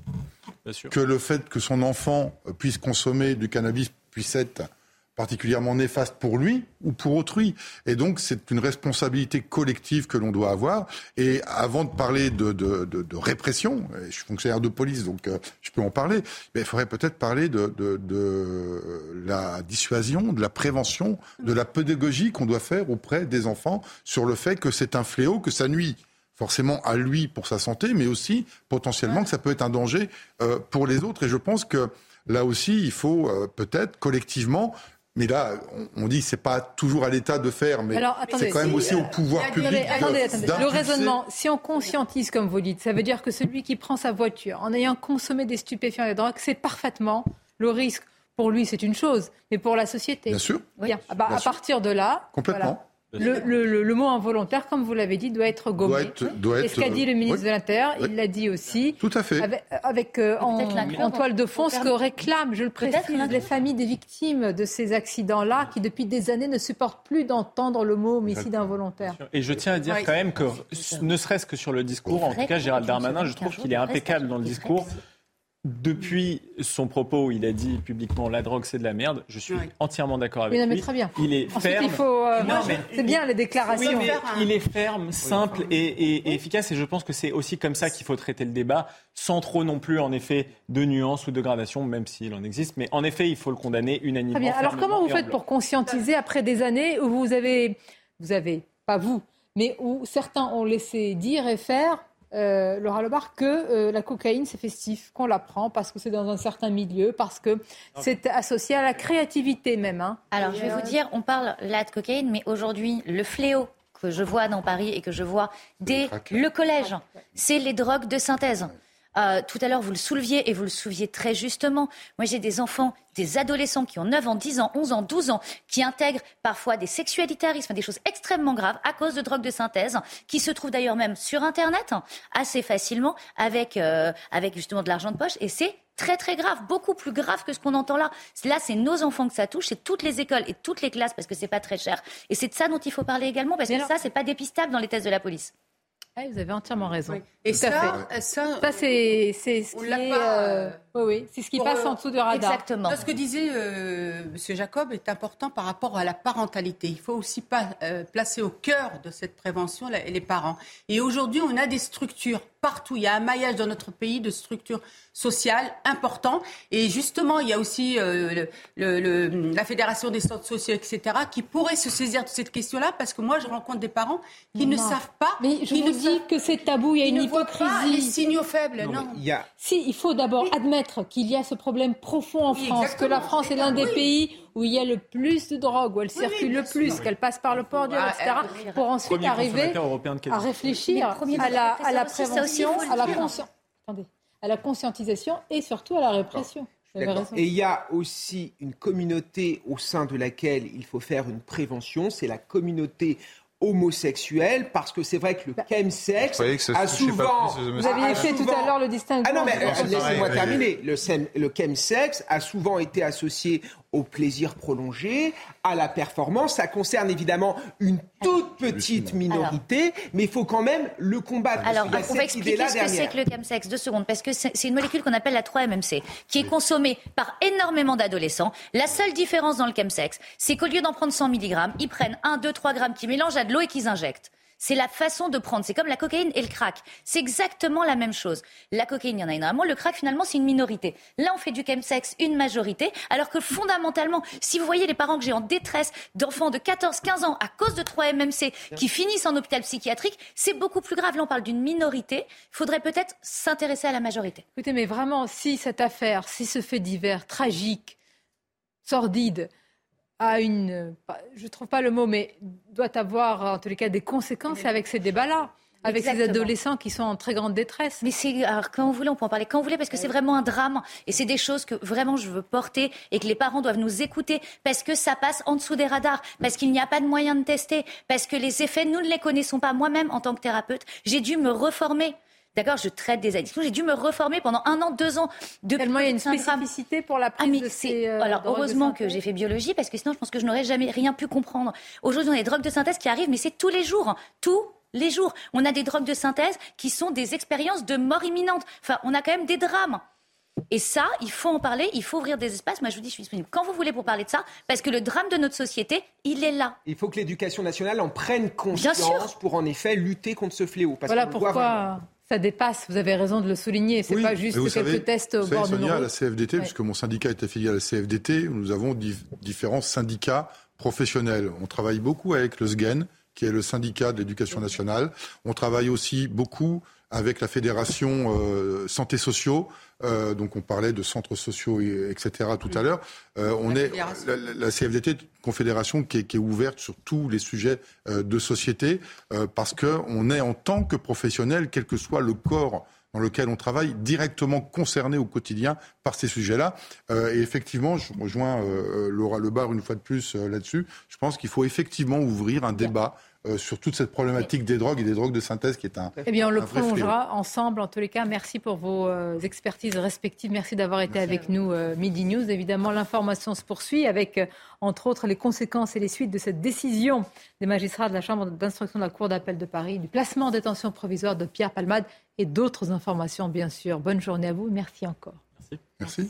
que le fait que son enfant puisse consommer du cannabis puisse être particulièrement néfaste pour lui ou pour autrui. Et donc, c'est une responsabilité collective que l'on doit avoir. Et avant de parler de, de, de, de répression, je suis fonctionnaire de police, donc euh, je peux en parler, mais il faudrait peut-être parler de, la dissuasion, de la prévention, de la pédagogie qu'on doit faire auprès des enfants sur le fait que c'est un fléau, que ça nuit forcément à lui pour sa santé, mais aussi potentiellement que ça peut être un danger euh, pour les autres. Et je pense que là aussi, il faut euh, peut-être collectivement mais là, on, dit c'est pas toujours à l'État de faire, mais c'est quand même aussi au pouvoir public. Attendez, attendez. Le raisonnement, si on conscientise, comme vous dites, ça veut dire que celui qui prend sa voiture en ayant consommé des stupéfiants et des drogues, c'est parfaitement le risque. Pour lui, c'est une chose, mais pour la société. Bien sûr. Bien. Ah bah, à partir de là. Complètement. Le, mot involontaire, comme vous l'avez dit, doit être gommé. Doit Et ce qu'a dit le ministre de l'Intérieur, il l'a dit aussi. Tout à fait. Avec, euh, en, toile de fond ce que réclament, je le précise, les familles des victimes de ces accidents-là, qui depuis des années ne supportent plus d'entendre le mot homicide involontaire. Et je tiens à dire quand même que, ne serait-ce que sur le discours, en tout cas, Gérald Darmanin, je trouve qu'il est impeccable dans le discours. Depuis son propos, il a dit publiquement la drogue c'est de la merde. Je suis entièrement d'accord avec lui. très bien. Il est ferme. Il faut. Euh, c'est bien les déclarations. il est ferme, simple et, efficace. Et je pense que c'est aussi comme ça qu'il faut traiter le débat, sans trop non plus en effet de nuances ou de gradation, même s'il en existe. Mais en effet, il faut le condamner unanimement. Très bien. Alors comment vous faites pour conscientiser après des années où vous avez, vous avez, pas vous, mais où certains ont laissé dire et faire euh, Laura Lebar, que euh, la cocaïne, c'est festif, qu'on la prend parce que c'est dans un certain milieu, parce que c'est associé à la créativité même. Hein. Alors, je vais vous dire, on parle là de cocaïne, mais aujourd'hui, le fléau que je vois dans Paris et que je vois dès le collège, c'est les drogues de synthèse. Euh, tout à l'heure, vous le souleviez et vous le souleviez très justement. Moi, j'ai des enfants, des adolescents qui ont 9 ans, 10 ans, 11 ans, 12 ans, qui intègrent parfois des sexualitarismes, des choses extrêmement graves à cause de drogues de synthèse, qui se trouvent d'ailleurs même sur Internet assez facilement avec, euh, avec justement de l'argent de poche. Et c'est très très grave, beaucoup plus grave que ce qu'on entend là. Là, c'est nos enfants que ça touche, c'est toutes les écoles et toutes les classes parce que c'est pas très cher. Et c'est de ça dont il faut parler également parce que ça, c'est pas dépistable dans les tests de la police. Ah, vous avez entièrement raison. Et ça, ça, ça c'est ce qui, euh, oui, oui, c'est ce qui passe en dessous du radar. Exactement. ce que disait euh, M. Jacob est important par rapport à la parentalité. Il faut aussi pas euh, placer au cœur de cette prévention les parents. Et aujourd'hui, on a des structures partout. Il y a un maillage dans notre pays de structures sociales importantes. Et justement, il y a aussi euh, le, la Fédération des centres sociaux, etc., qui pourrait se saisir de cette question-là, parce que moi, je rencontre des parents qui ne savent pas. Mais je vous dis que c'est tabou, il y a une hypocrisie. Pas les signaux faibles, non. Il y a... Si, il faut d'abord admettre qu'il y a ce problème profond en France, que la France est l'un des pays où il y a le plus de drogue, où elle circule le plus, qu'elle passe par le port du etc., pour ensuite arriver à réfléchir à la, à la prévention, à la, à la conscientisation et surtout à la répression. Et il y a aussi une communauté au sein de laquelle il faut faire une prévention, c'est la communauté homosexuel parce que c'est vrai que le chemsex a souvent. Vous aviez fait tout à l'heure le distinguo. Ah non, mais euh, laissez-moi terminer. Le, le chemsex a souvent été associé au plaisir prolongé, à la performance. Ça concerne évidemment une toute petite minorité, mais il faut quand même le combattre. Alors, on va expliquer ce que c'est que le chemsex, deux secondes, parce que c'est une molécule qu'on appelle la 3-MMC, qui est consommée par énormément d'adolescents. La seule différence dans le chemsex, c'est qu'au lieu d'en prendre 100 mg, ils prennent 1, 2, 3 grammes qui mélangent à de l'eau et qu'ils injectent. C'est la façon de prendre. C'est comme la cocaïne et le crack. C'est exactement la même chose. La cocaïne, il y en a énormément. Le crack, finalement, c'est une minorité. Là, on fait du chemsex une majorité. Alors que fondamentalement, si vous voyez les parents que j'ai en détresse d'enfants de 14, 15 ans à cause de 3 MMC qui finissent en hôpital psychiatrique, c'est beaucoup plus grave. Là, on parle d'une minorité. Il faudrait peut-être s'intéresser à la majorité. Écoutez, mais vraiment, si cette affaire, si ce fait divers tragique, sordide, a une, je ne trouve pas le mot, mais doit avoir en tous les cas des conséquences avec ces débats-là. Avec ces adolescents qui sont en très grande détresse. Mais c'est quand vous voulez, on peut en parler quand vous voulez, parce que c'est vraiment un drame et c'est des choses que vraiment je veux porter et que les parents doivent nous écouter parce que ça passe en dessous des radars, parce qu'il n'y a pas de moyen de tester, parce que les effets nous ne les connaissons pas. Moi-même, en tant que thérapeute, j'ai dû me reformer. D'accord, je traite des addictions. J'ai dû me reformer pendant un an, deux ans. De Tellement il y a une spécificité pour la prise ah, de ces, euh, Alors heureusement que j'ai fait biologie parce que sinon je pense que je n'aurais jamais rien pu comprendre. Aujourd'hui, on a des drogues de synthèse qui arrivent, mais c'est tous les jours, hein. tous les jours. On a des drogues de synthèse qui sont des expériences de mort imminente. Enfin, on a quand même des drames. Et ça, il faut en parler, il faut ouvrir des espaces. Moi, je vous dis, je suis disponible quand vous voulez pour parler de ça, parce que le drame de notre société, il est là. Il faut que l'éducation nationale en prenne conscience pour en effet lutter contre ce fléau. voilà pourquoi ça dépasse. Vous avez raison de le souligner. C'est n'est pas juste quelques tests au bord de à la CFDT, puisque mon syndicat est affilié à la CFDT, nous avons différents syndicats professionnels. On travaille beaucoup avec le SGEN, qui est le syndicat de l'éducation nationale. On travaille aussi beaucoup avec la fédération euh, santé sociaux. Euh, donc on parlait de centres sociaux, etc. tout à l'heure. Euh, on est la, CFDT, une confédération qui est, ouverte sur tous les sujets de société parce que on est en tant que professionnel, quel que soit le corps dans lequel on travaille, directement concerné au quotidien par ces sujets-là. et effectivement, je rejoins Laura Lebar une fois de plus là-dessus. Je pense qu'il faut effectivement ouvrir un débat euh, sur toute cette problématique des drogues et des drogues de synthèse qui est un. Eh bien, on le prolongera ensemble. En tous les cas, merci pour vos euh, expertises respectives. Merci d'avoir été avec nous, euh, Midi News. Évidemment, l'information se poursuit avec, entre autres, les conséquences et les suites de cette décision des magistrats de la Chambre d'instruction de la Cour d'appel de Paris, du placement en détention provisoire de Pierre Palmade et d'autres informations, bien sûr. Bonne journée à vous. Merci encore. Merci. merci.